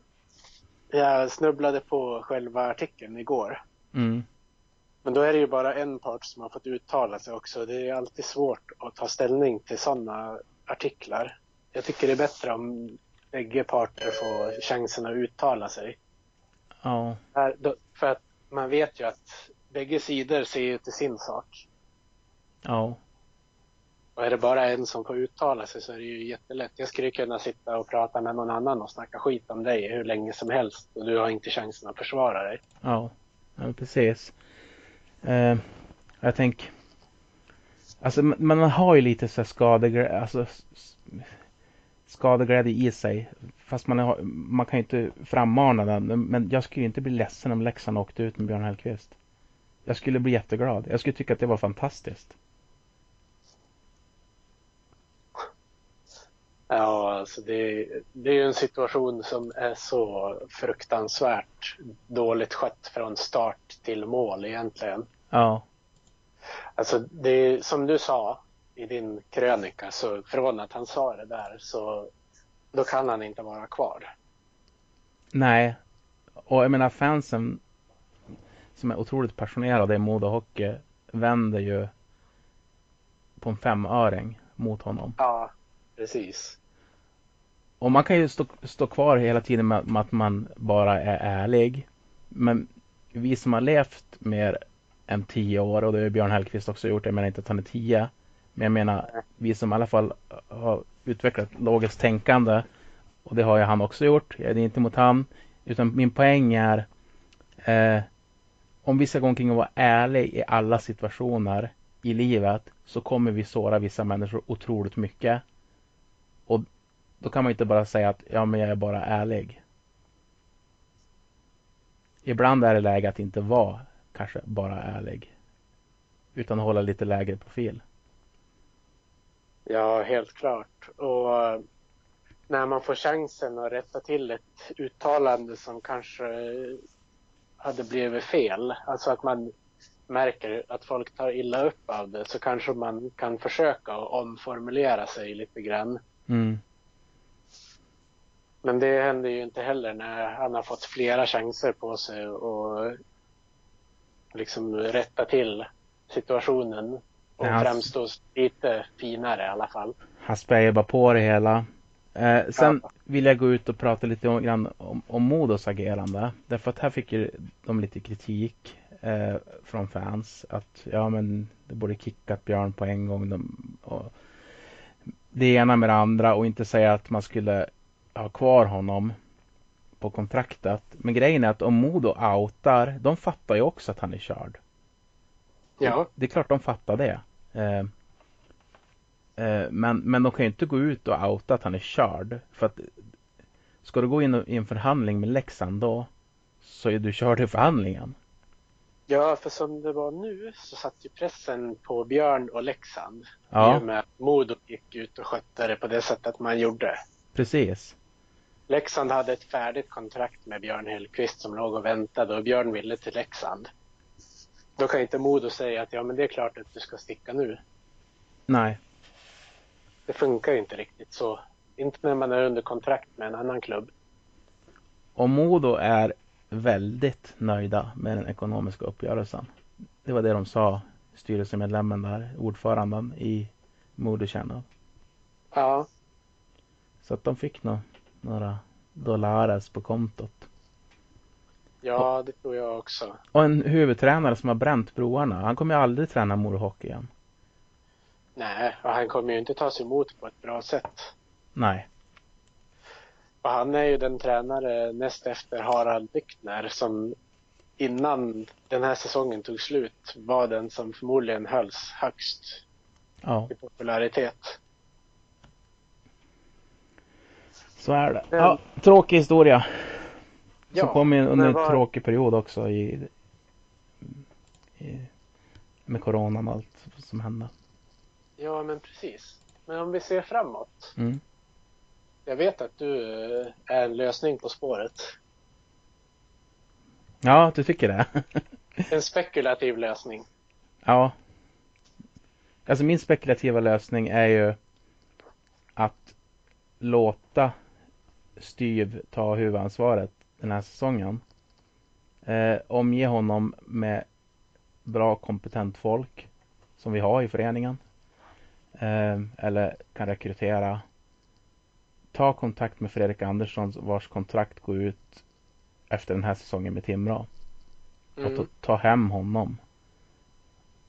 jag snubblade på själva artikeln igår. Mm. Men då är det ju bara en part som har fått uttala sig också. Det är alltid svårt att ta ställning till sådana artiklar. Jag tycker det är bättre om bägge parter får chansen att uttala sig. Ja. För att man vet ju att bägge sidor ser ju till sin sak. Ja. Och är det bara en som får uttala sig så är det ju jättelätt. Jag skulle kunna sitta och prata med någon annan och snacka skit om dig hur länge som helst och du har inte chansen att försvara dig. Ja, ja precis. Eh, jag tänker, alltså man, man har ju lite så här skadeglädje, alltså skadeglädje i sig. Fast man, har, man kan ju inte frammana den. Men jag skulle inte bli ledsen om Leksand åkte ut med Björn Hellkvist. Jag skulle bli jätteglad. Jag skulle tycka att det var fantastiskt. Ja, alltså det, det är ju en situation som är så fruktansvärt dåligt skött från start till mål egentligen. Ja, Alltså det är, som du sa i din krönika, så från att han sa det där så då kan han inte vara kvar. nej. Och jag menar fansen som är otroligt passionerade i Modo Hockey vänder ju på en femöring mot honom. Ja, precis. Och man kan ju stå, stå kvar hela tiden med, med att man bara är ärlig. Men vi som har levt mer än tio år, och det har Björn Hellkvist också gjort, jag menar inte att han är tio. Men jag menar, vi som i alla fall har utvecklat logiskt tänkande, och det har ju han också gjort, jag är inte mot han. Utan min poäng är, eh, om vi ska gå omkring och vara ärliga i alla situationer i livet, så kommer vi såra vissa människor otroligt mycket. Och då kan man inte bara säga att ja, men jag är bara ärlig. Ibland är det läge att inte vara kanske bara ärlig. Utan hålla lite lägre profil. Ja, helt klart. Och eh, när man får chansen att rätta till ett uttalande som kanske hade blivit fel, alltså att man märker att folk tar illa upp av det, så kanske man kan försöka att omformulera sig lite grann. Mm. Men det händer ju inte heller när han har fått flera chanser på sig och liksom rätta till situationen och han- framstå lite finare i alla fall. Han spär bara på det hela. Eh, sen Ja. vill jag gå ut och prata lite grann om, om Modos agerande. Därför att här fick ju de lite kritik eh, från fans. Att ja men det borde kickat Björn på en gång. De, och det ena med det andra och inte säga att man skulle ha kvar honom på kontraktet. Men grejen är att om Modo outar, de fattar ju också att han är körd. Ja. Det är klart de fattar det. Eh, eh, men, men de kan ju inte gå ut och outa att han är körd. För att ska du gå in i en förhandling med Leksand då så är du körd i förhandlingen. Ja, för som det var nu så satt ju pressen på Björn och Leksand. I Ja, och med att Modo gick ut och skötte det på det sättet man gjorde. precis. Leksand hade ett färdigt kontrakt med Björn Hellkvist som låg och väntade och Björn ville till Leksand. Då kan inte Modo säga att ja men det är klart att du ska sticka nu. Nej, Det funkar ju inte riktigt så. Inte när man är under kontrakt med en annan klubb. och Modo är väldigt nöjda med den ekonomiska uppgörelsen. Det var det de sa, styrelsemedlemmen där, ordföranden i Modo Channel. Ja, Så att de fick nog några dollares på kontot. Ja det tror jag också. Och en huvudtränare som har bränt broarna. Han kommer ju aldrig träna Modo Hockey igen. Nej, och han kommer ju inte tas emot på ett bra sätt. Nej. Och han är ju den tränare näst efter Harald Lyckner som innan den här säsongen tog slut var den som förmodligen hölls högst Ja, i popularitet. så är det. Men- Ja, tråkig historia. Som kom in under men en tråkig period också i, i med coronan och allt som hände. Ja, men precis. Men om vi ser framåt. Mm. Jag vet att du eh, är en lösning på spåret. Ja, du tycker det? (laughs) En spekulativ lösning. ja. Alltså min spekulativa lösning är ju att låta Styv ta huvudansvaret den här säsongen. Eh, omge honom med bra kompetent folk som vi har i föreningen. Eh, eller kan rekrytera. Ta kontakt med Fredrik Andersson vars kontrakt går ut efter den här säsongen med Timrå. Och Mm. ta hem honom.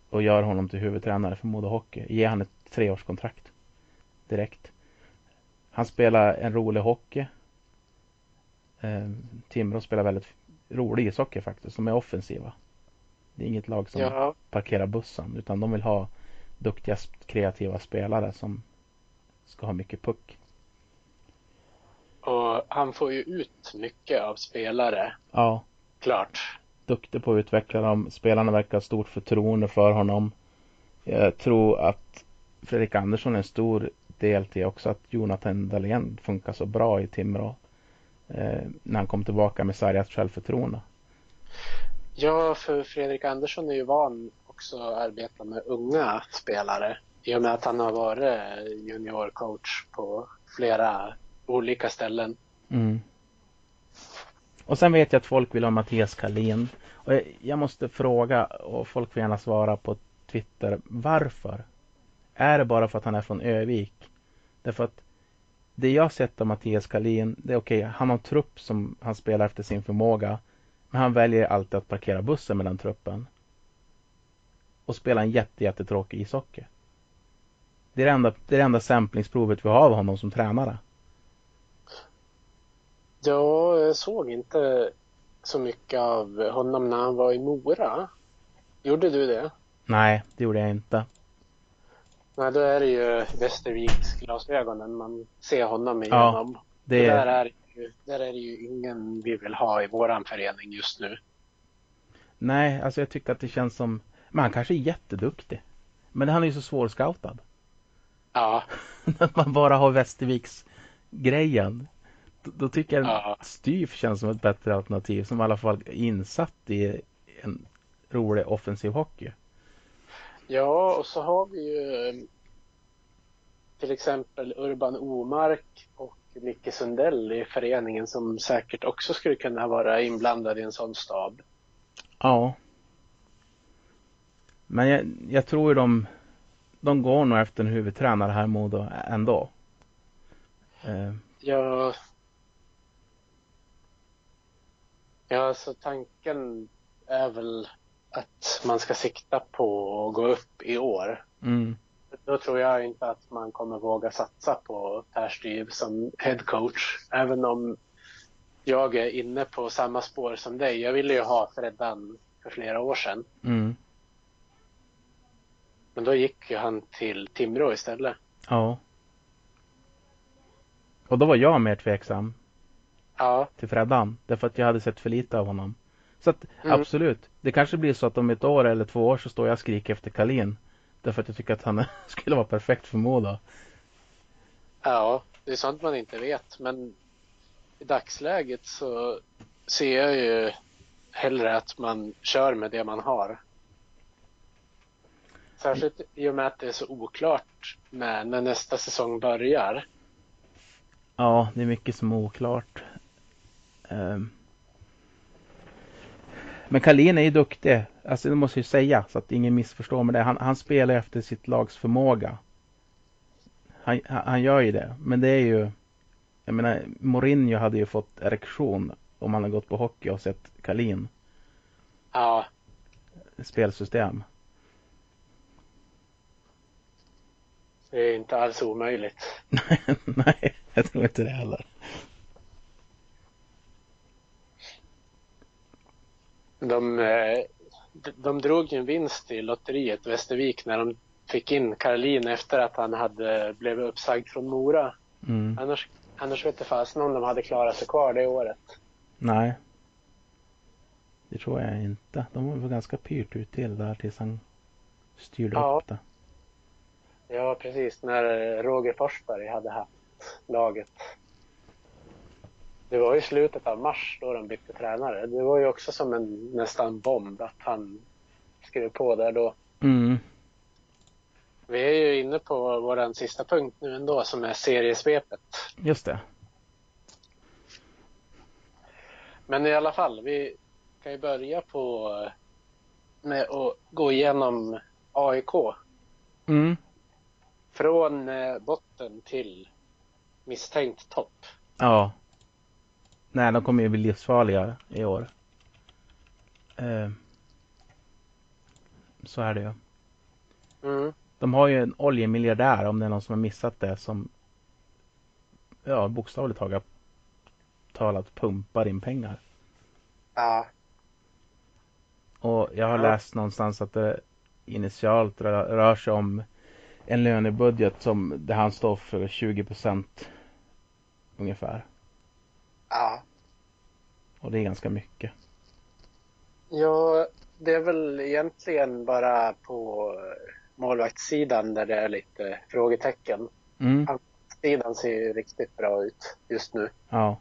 Och gör honom till huvudtränare för Modo Hockey. Ge han ett treårskontrakt. Direkt. Han spelar en rolig hockey. Eh, Timrå spelar väldigt rolig ishockey faktiskt. De är offensiva. Det är inget lag som Ja, parkerar bussen. Utan de vill ha duktiga, kreativa spelare som ska ha mycket puck. och han får ju ut mycket av spelare. Ja, Klart. duktig på att utveckla dem. Spelarna verkar ha stort förtroende för honom. Jag tror att Fredrik Andersson är en stor del till också att Jonathan Dahlén funkar så bra i Timrå. Eh, när han kom tillbaka med sargat självförtroende. Ja, för Fredrik Andersson är ju van också att arbeta med unga spelare. I och med att han har varit juniorcoach på flera olika ställen. Mm. Och sen vet jag att folk vill ha Mattias Kalin. Och jag, jag måste fråga, och folk får gärna svara på Twitter, varför? Är det bara för att han är från Övik? Därför att det jag sett av Mattias Kalin, det är okej, han har en trupp som han spelar efter sin förmåga. Men han väljer alltid att parkera bussen med den truppen. Och spela en jätte, jättetråkig ishockey. Det är det enda, det är det enda samplingsprovet vi har av honom som tränare. Ja, jag såg inte så mycket av honom när han var i Mora. Gjorde du det? Nej, det gjorde jag inte. Nej, då är det ju Västerviks glasögonen man ser honom Ja, igenom. Det Det är, där, är ju, där är det ju ingen vi vill ha i våran förening just nu. Nej, alltså jag tycker att det känns som... Men han kanske är jätteduktig. Men han är ju så svårscoutad. Ja, (laughs) Att man bara har Västerviks grejen. Då, då tycker jag Ja. att Styf känns som ett bättre alternativ. Som i alla fall är insatt i en rolig offensiv hockey. Ja och så har vi ju eh, till exempel Urban Omark och Micke Sundell i föreningen som säkert också skulle kunna vara inblandade i en sån stab. Ja. Men jag, jag tror ju de, de går nog efter en huvudtränare här Modo ändå. Eh, Ja, ja, så tanken är väl att man ska sikta på att gå upp i år. mm, då tror jag inte att man kommer våga satsa på Per Styv som headcoach. Även om jag är inne på samma spår som dig. Jag ville ju ha Freddan för flera år sedan. Mm. Men då gick ju han till Timrå istället. Ja. Och då var jag mer tveksam Ja, till Freddan. Därför att jag hade sett för lite av honom. Så att Mm. absolut. Det kanske blir så att om ett år eller två år så står jag och skriker efter Kalin. Därför att jag tycker att han (laughs) skulle vara perfekt för Modo. ja, det är sånt man inte vet. Men i dagsläget så ser jag ju hellre att man kör med det man har. Särskilt i och med att det är så oklart med när nästa säsong börjar. Ja, det är mycket som är oklart. Ehm. Men Kalin är ju duktig. Alltså det måste jag säga så att ingen missförstår med det. Han, han spelar efter sitt lags förmåga. Han, han han gör ju det. Men det är ju... Jag menar, Mourinho hade ju fått erektion om han hade gått på hockey och sett Kalin Ja, spelsystem. det är inte alls omöjligt. (laughs) Nej, jag tror inte det heller. De, eh, de, drog ju en vinst i lotteriet Västervik när de fick in Karolin efter att han hade blivit uppsagd från Mora. Mm. Annars, annars vet jag fasen om de hade klarat sig kvar det året. Nej. Det tror jag inte. De var väl ganska pyrt ut till där tills han styrde Ja. upp det. Ja, precis. När Roger Forsberg hade haft laget. Det var i slutet av mars då de bytte tränare. Det var ju också som en nästan bomb att han skrev på där då. Mm. Vi är ju inne på vår sista punkt nu ändå som är seriesvepet. Just det. Men i alla fall, vi kan ju börja på med att gå igenom AIK. Mm. Från eh, botten till misstänkt topp. Ja. Nej, de kommer ju bli livsfarliga i år. Eh. Så är det ju. Mm. De har ju en oljemiljardär om det är någon som har missat det som ja, bokstavligt talat, pumpar in pengar. Ja, Och jag har Ja. läst någonstans att det initialt rör, rör sig om en lönebudget som där han står för 20 procent ungefär. Ja. Och det är ganska mycket. Ja, det är väl egentligen bara på målvaktssidan där det är lite frågetecken. Mm. Sidan ser ju riktigt bra ut just nu. Ja.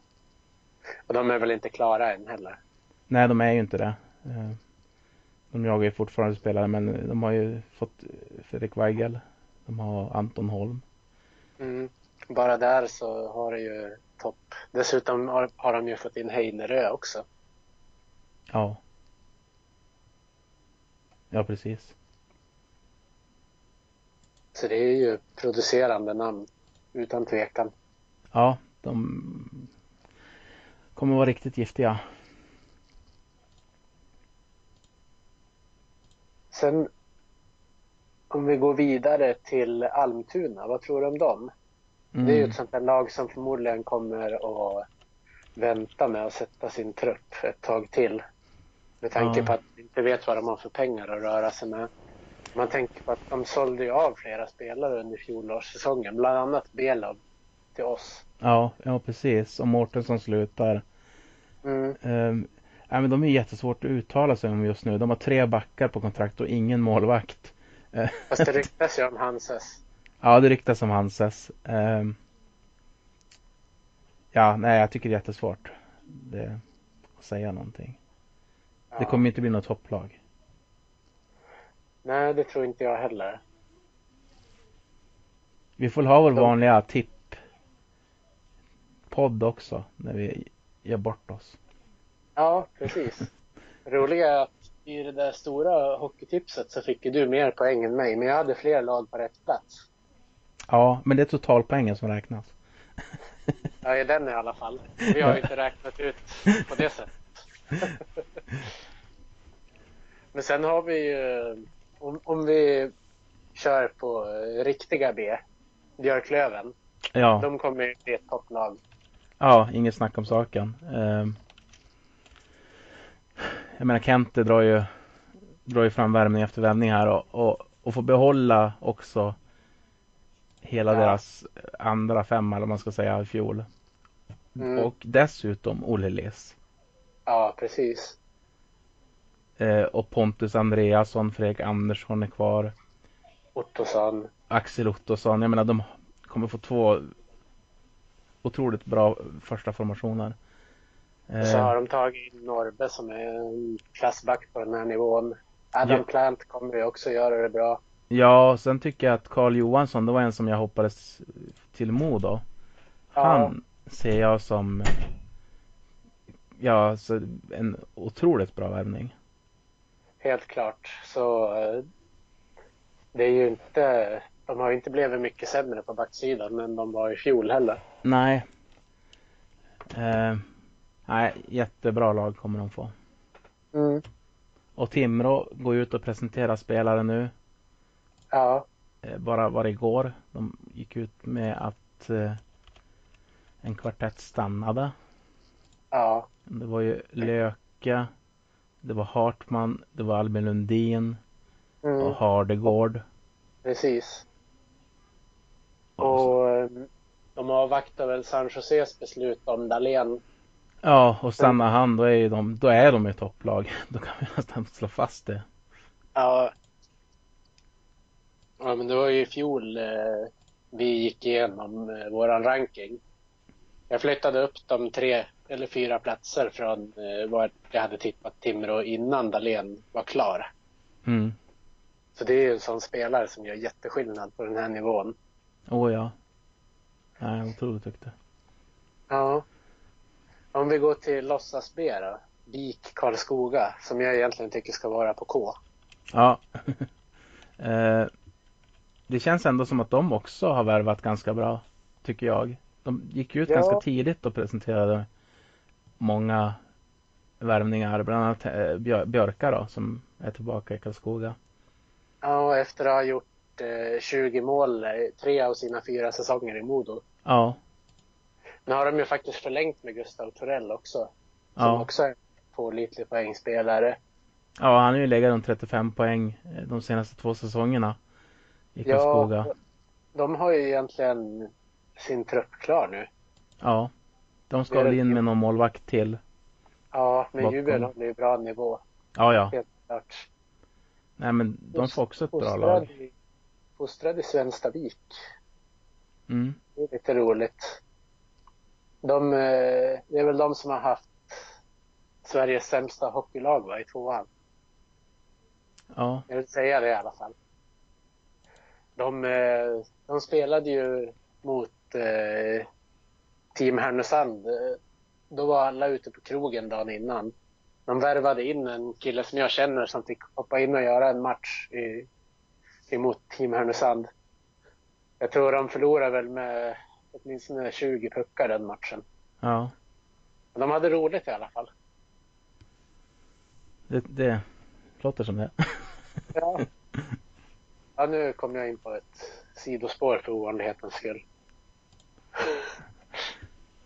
Och de är väl inte klara än heller. Nej, de är ju inte det. Eh, De jagar ju fortfarande spelare men de har ju fått Fredrik Weigel. De har Anton Holm. Mm. Bara där så har det ju topp. Dessutom har, har de ju fått in Heinerö också. Ja. Ja, precis. Så det är ju producerande namn utan tvekan. Ja, de kommer vara riktigt giftiga. Sen om vi går vidare till Almtuna, vad tror du om dem? Mm. Det är ju ett sånt där lag som förmodligen kommer att vänta med att sätta sin trupp ett tag till. Med tanke Ja. på att de inte vet vad de har för pengar att röra sig med. Man tänker på att de sålde ju av flera spelare under fjolårssäsongen, bland annat Belov till oss. Ja, ja precis. Och Mårtensson slutar. Mm. Um, nej, men de är jättesvårt att uttala sig om just nu. De har tre backar på kontrakt och ingen målvakt. Fast det ryktas ju om Hanses. Ja, det ryktas om Hanses. Ehm, ja, nej, jag tycker det är jättesvårt det, att säga någonting. Ja. Det kommer inte bli något topplag. Nej, det tror inte jag heller. Vi får ha vår Så- vanliga tipp podd också när vi gör bort oss. Ja, precis. (laughs) Roliga är att i det där stora hockeytipset så fick ju du mer poäng än mig, men jag hade fler lag på rätt plats. Ja, men det är totalpoängen som räknas. (laughs) Ja, i den i alla fall. Vi har ju inte räknat ut på det sättet. (laughs) Men sen har vi ju, om, om vi kör på riktiga B, Björklöven, Ja, de kommer ju bli ett topplag. ja, inget snack om saken. Eh, jag menar Kente drar ju, drar ju fram värvning efter värvning här och, och, och får behålla också hela Ja. deras andra femma eller vad man ska säga i fjol. Mm. Och dessutom Olle Les. Ja, precis. Eh, och Pontus Andreasson, Fredrik Andersson är kvar. Ottosson. Axel Ottosson. Jag menar de kommer få två otroligt bra första formationer. Och så har Eh, de tagit Norbe som är en klassback på den här nivån. Adam Ja. Plant kommer ju också göra det bra. Ja, sen tycker jag att Karl Johansson, det var en som jag hoppades till Modo. Han ser jag som ja, så en otroligt bra värvning. Helt klart. Så eh, det är ju inte, de har ju inte blivit mycket sämre på backsidan än de var i fjol heller. Nej. Eh, nej, jättebra lag kommer de få. Mm. Och Timrå går ut och presenterar spelare nu. Ja, Eh, bara var det igår. De gick ut med att eh, en kvartett stannade. ja, Det var ju Löke. Det var Hartman. Det var Albin Lundin. mm, Och Hardegård. precis. Och eh, de avvaktar väl San Joses beslut om Dahlén. Ja, och stannar han då är ju de, då är de ett topplag. (laughs) Då kan vi nästan slå fast det. Ja. Ja, men det var ju i fjol eh, vi gick igenom eh, våran ranking. Jag flyttade upp de tre eller fyra platser från eh, vad jag hade tippat Timrå innan Dahlén var klar. Mm. Så det är ju en sån spelare som gör jätteskillnad på den här nivån. Åh ja. Nej, otroligt duktig. Ja. Om vi går till låtsas B då. Vik Karlskoga, som jag egentligen tycker ska vara på K. Ja. (laughs) eh, det känns ändå som att de också har värvat ganska bra. Tycker jag. De gick ut Ja. ganska tidigt och presenterade många värvningar. Bland annat eh, Björ- Björka då som är tillbaka i Karlskoga. Ja, och efter att ha gjort eh, 20 mål eh, tre av sina fyra säsonger i Modo. Ja. Nu har de ju faktiskt förlängt med Gustav Torell också. Som Ja. också är en pålitlig poängspelare. ja, han har ju legat runt 35 poäng eh, de senaste två säsongerna i Karlskoga. Ja, de har ju egentligen sin trupp klar nu. Ja. De ska väl in med någon målvakt till. Ja, men. Jubel håller ju bra nivå. Ja, ja. Helt klart. Nej, men de får också ett bra lag. Fostrad i Svenstavik. Mm. Det är lite roligt. De, eh, det är väl de som har haft Sveriges sämsta hockeylag va, i tvåan. Ja. Jag vill säga det i alla fall. De, eh, de spelade ju mot eh, Team Härnösand. Eh, Då var alla ute på krogen dagen innan. De värvade in en kille som jag känner som fick hoppa in och göra en match i, emot Team Härnösand. Jag tror de förlorade väl med åtminstone 20 puckar den matchen. Ja. De hade roligt i alla fall. Det, det låter som det. Ja. (laughs) ja, nu kom jag in på ett sidospår för ovanlighetens skull.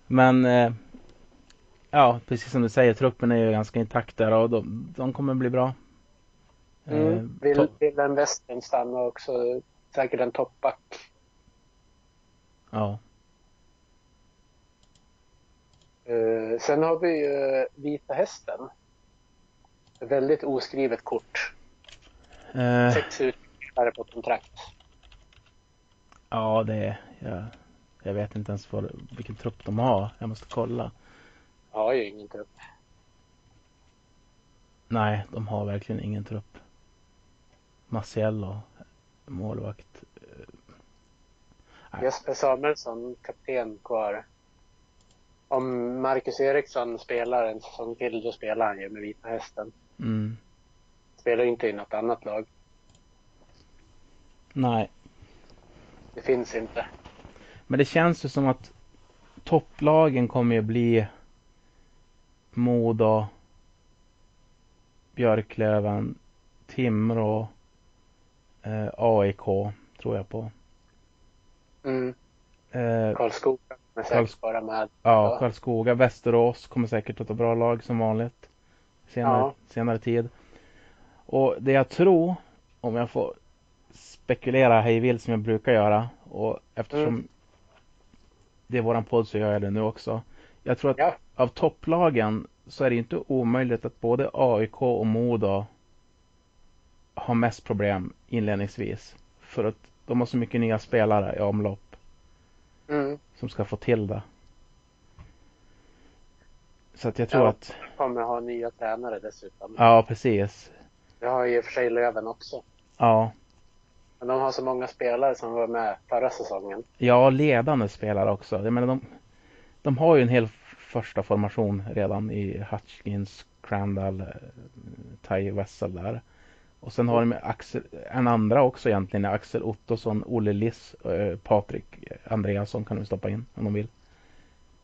Men eh, ja, precis som du säger, truppen är ju ganska intakt där och de, de kommer bli bra. Eh, Mm. Vill, to- vill en Western stanna också. Säkert en toppback. ja. Eh, sen har vi ju Vita Hästen. Väldigt oskrivet kort. Eh, Sex utspelare på kontrakt. ja, det är, jag, jag vet inte ens vad, vilken trupp de har. Jag måste kolla. Har ju ingen trupp. Nej, de har verkligen ingen trupp. Maciello, målvakt. Nej. Jesper Samuelsson, kapten kvar. Om Marcus Eriksson spelar en säsong till, då spelar han ju med Vita Hästen. Mm. Spelar inte i något annat lag. Nej, Det finns inte. men det känns ju som att topplagen kommer ju bli Modo, Björklöven, Timrå, Eh, AIK tror jag på. Mm. Eh, Karlskoga kommer säkert vara med. ja, Karlskoga, Västerås kommer säkert att ha bra lag som vanligt. Senare, Ja. senare tid. Och det jag tror, om jag får spekulera hej vilt som jag brukar göra och eftersom Mm. det är våran podd så gör jag det nu också. Jag tror att Ja. av topplagen så är det inte omöjligt att både AIK och Modo har mest problem inledningsvis. För att de har så mycket nya spelare i omlopp Mm. som ska få till det. Så att jag tror Ja. att, Kommer ha nya tränare dessutom. ja precis. Det har i och för sig Löven också. Ja, Men de har så många spelare som var med förra säsongen. ja ledande spelare också. Jag menar de, de har ju en hel första formation redan i Hutchkins, Crandall, eh, Ty Wessel där. Och sen har de Axel, en andra också egentligen, Axel Ottosson, Olle Liss, eh, Patrik Andreasson kan de stoppa in om de vill.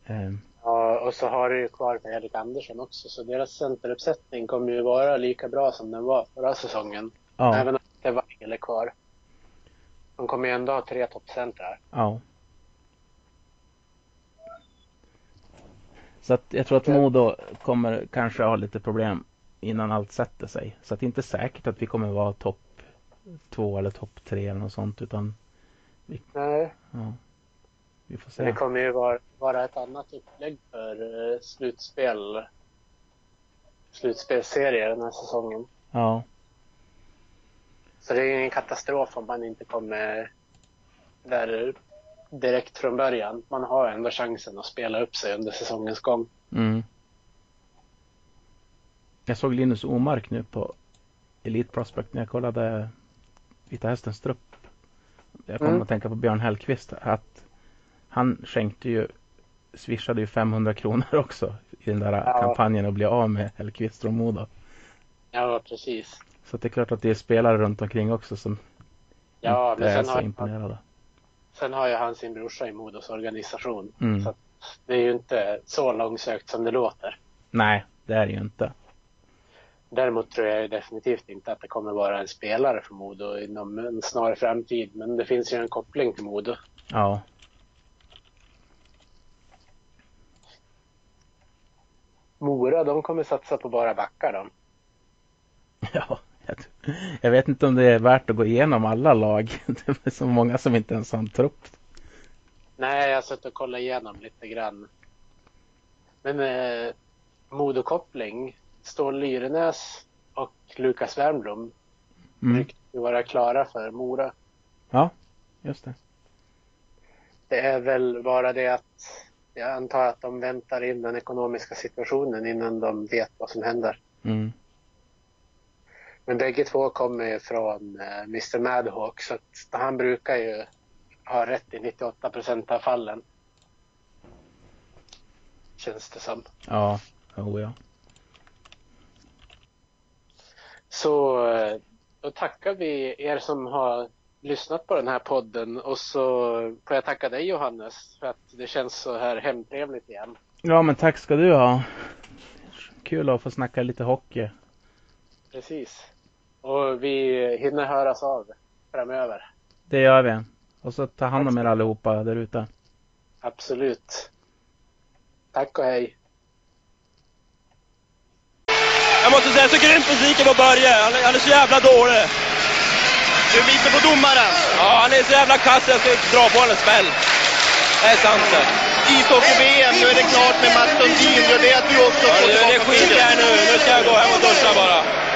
Eh, Ja, och så har du ju kvar Erik Andersson också. Så deras centeruppsättning kommer ju vara lika bra som den var förra säsongen. ja, Även om det var är kvar. De kommer ju ändå ha tre toppcentrar. ja. Så att jag tror att Modo kommer kanske ha lite problem innan allt sätter sig. Så att det är inte säkert att vi kommer vara topp två eller topp tre eller något sånt utan Nej, ja, vi får men det se. kommer ju vara, vara ett annat upplägg för eh, slutspel. Slutspelserie den här säsongen. Ja, Så det är ingen katastrof om man inte kommer där direkt från början. Man har ändå chansen att spela upp sig under säsongens gång. mm. Jag såg Linus Omark nu på Elite Prospect när jag kollade Vita Hästens trupp. Jag kom Mm. att tänka på Björn Hellkvist att han skänkte ju swishade ju 500 kronor också i den där Ja. kampanjen att bli av med Hellkvist från Modo. Ja, precis. Så det är klart att det är spelare runt omkring också som Ja, inte men är sen så har, imponerade. sen har ju han sin brorsa i Modos organisation. Mm. Så det är ju inte så långsökt som det låter. Nej, det är det ju inte. Däremot tror jag definitivt inte att det kommer vara en spelare för Modo inom en snar framtid. Men det finns ju en koppling till Modo. Ja, Mora, de kommer satsa på bara backar de. (laughs) ja. Jag, vet inte om det är värt att gå igenom alla lag. (laughs) Det är så många som inte ens har en trupp. Nej, jag har suttit och kollat igenom lite grann. Men eh, Modokoppling, Stål Lyrenäs och Lukas Wernbloom Mm. ju vara klara för Mora. Ja, just det. Det är väl bara det att jag antar att de väntar in den ekonomiska situationen innan de vet vad som händer. Mm. Men bägge två kommer ju från eh, Mr Madhawk så att han brukar ju ha rätt i 98 procent av fallen. Känns det som. Ja, oh ja. Så eh, då tackar vi er som har lyssnat på den här podden och så får jag tacka dig Johannes för att det känns så här hemtrevligt igen. Ja, men tack ska du ha. Kul att få snacka lite hockey. Precis. Och vi hinner höras av framöver. Det gör vi. Och så ta hand om er allihopa där ute. Absolut. Tack och hej. Jag måste säga, så grymt besviken på Börje. Han, är- han är så jävla dålig. Du är lite på domaren. Ja, han är så jävla kass. Jag ska dra på honom en smäll. Det är sant det. Ishockey-VM, nu är det klart med Mats Sundin. Gör det att du också Ja, får det, det tillbaka skiter jag i nu. Nu ska jag gå hem och duscha bara.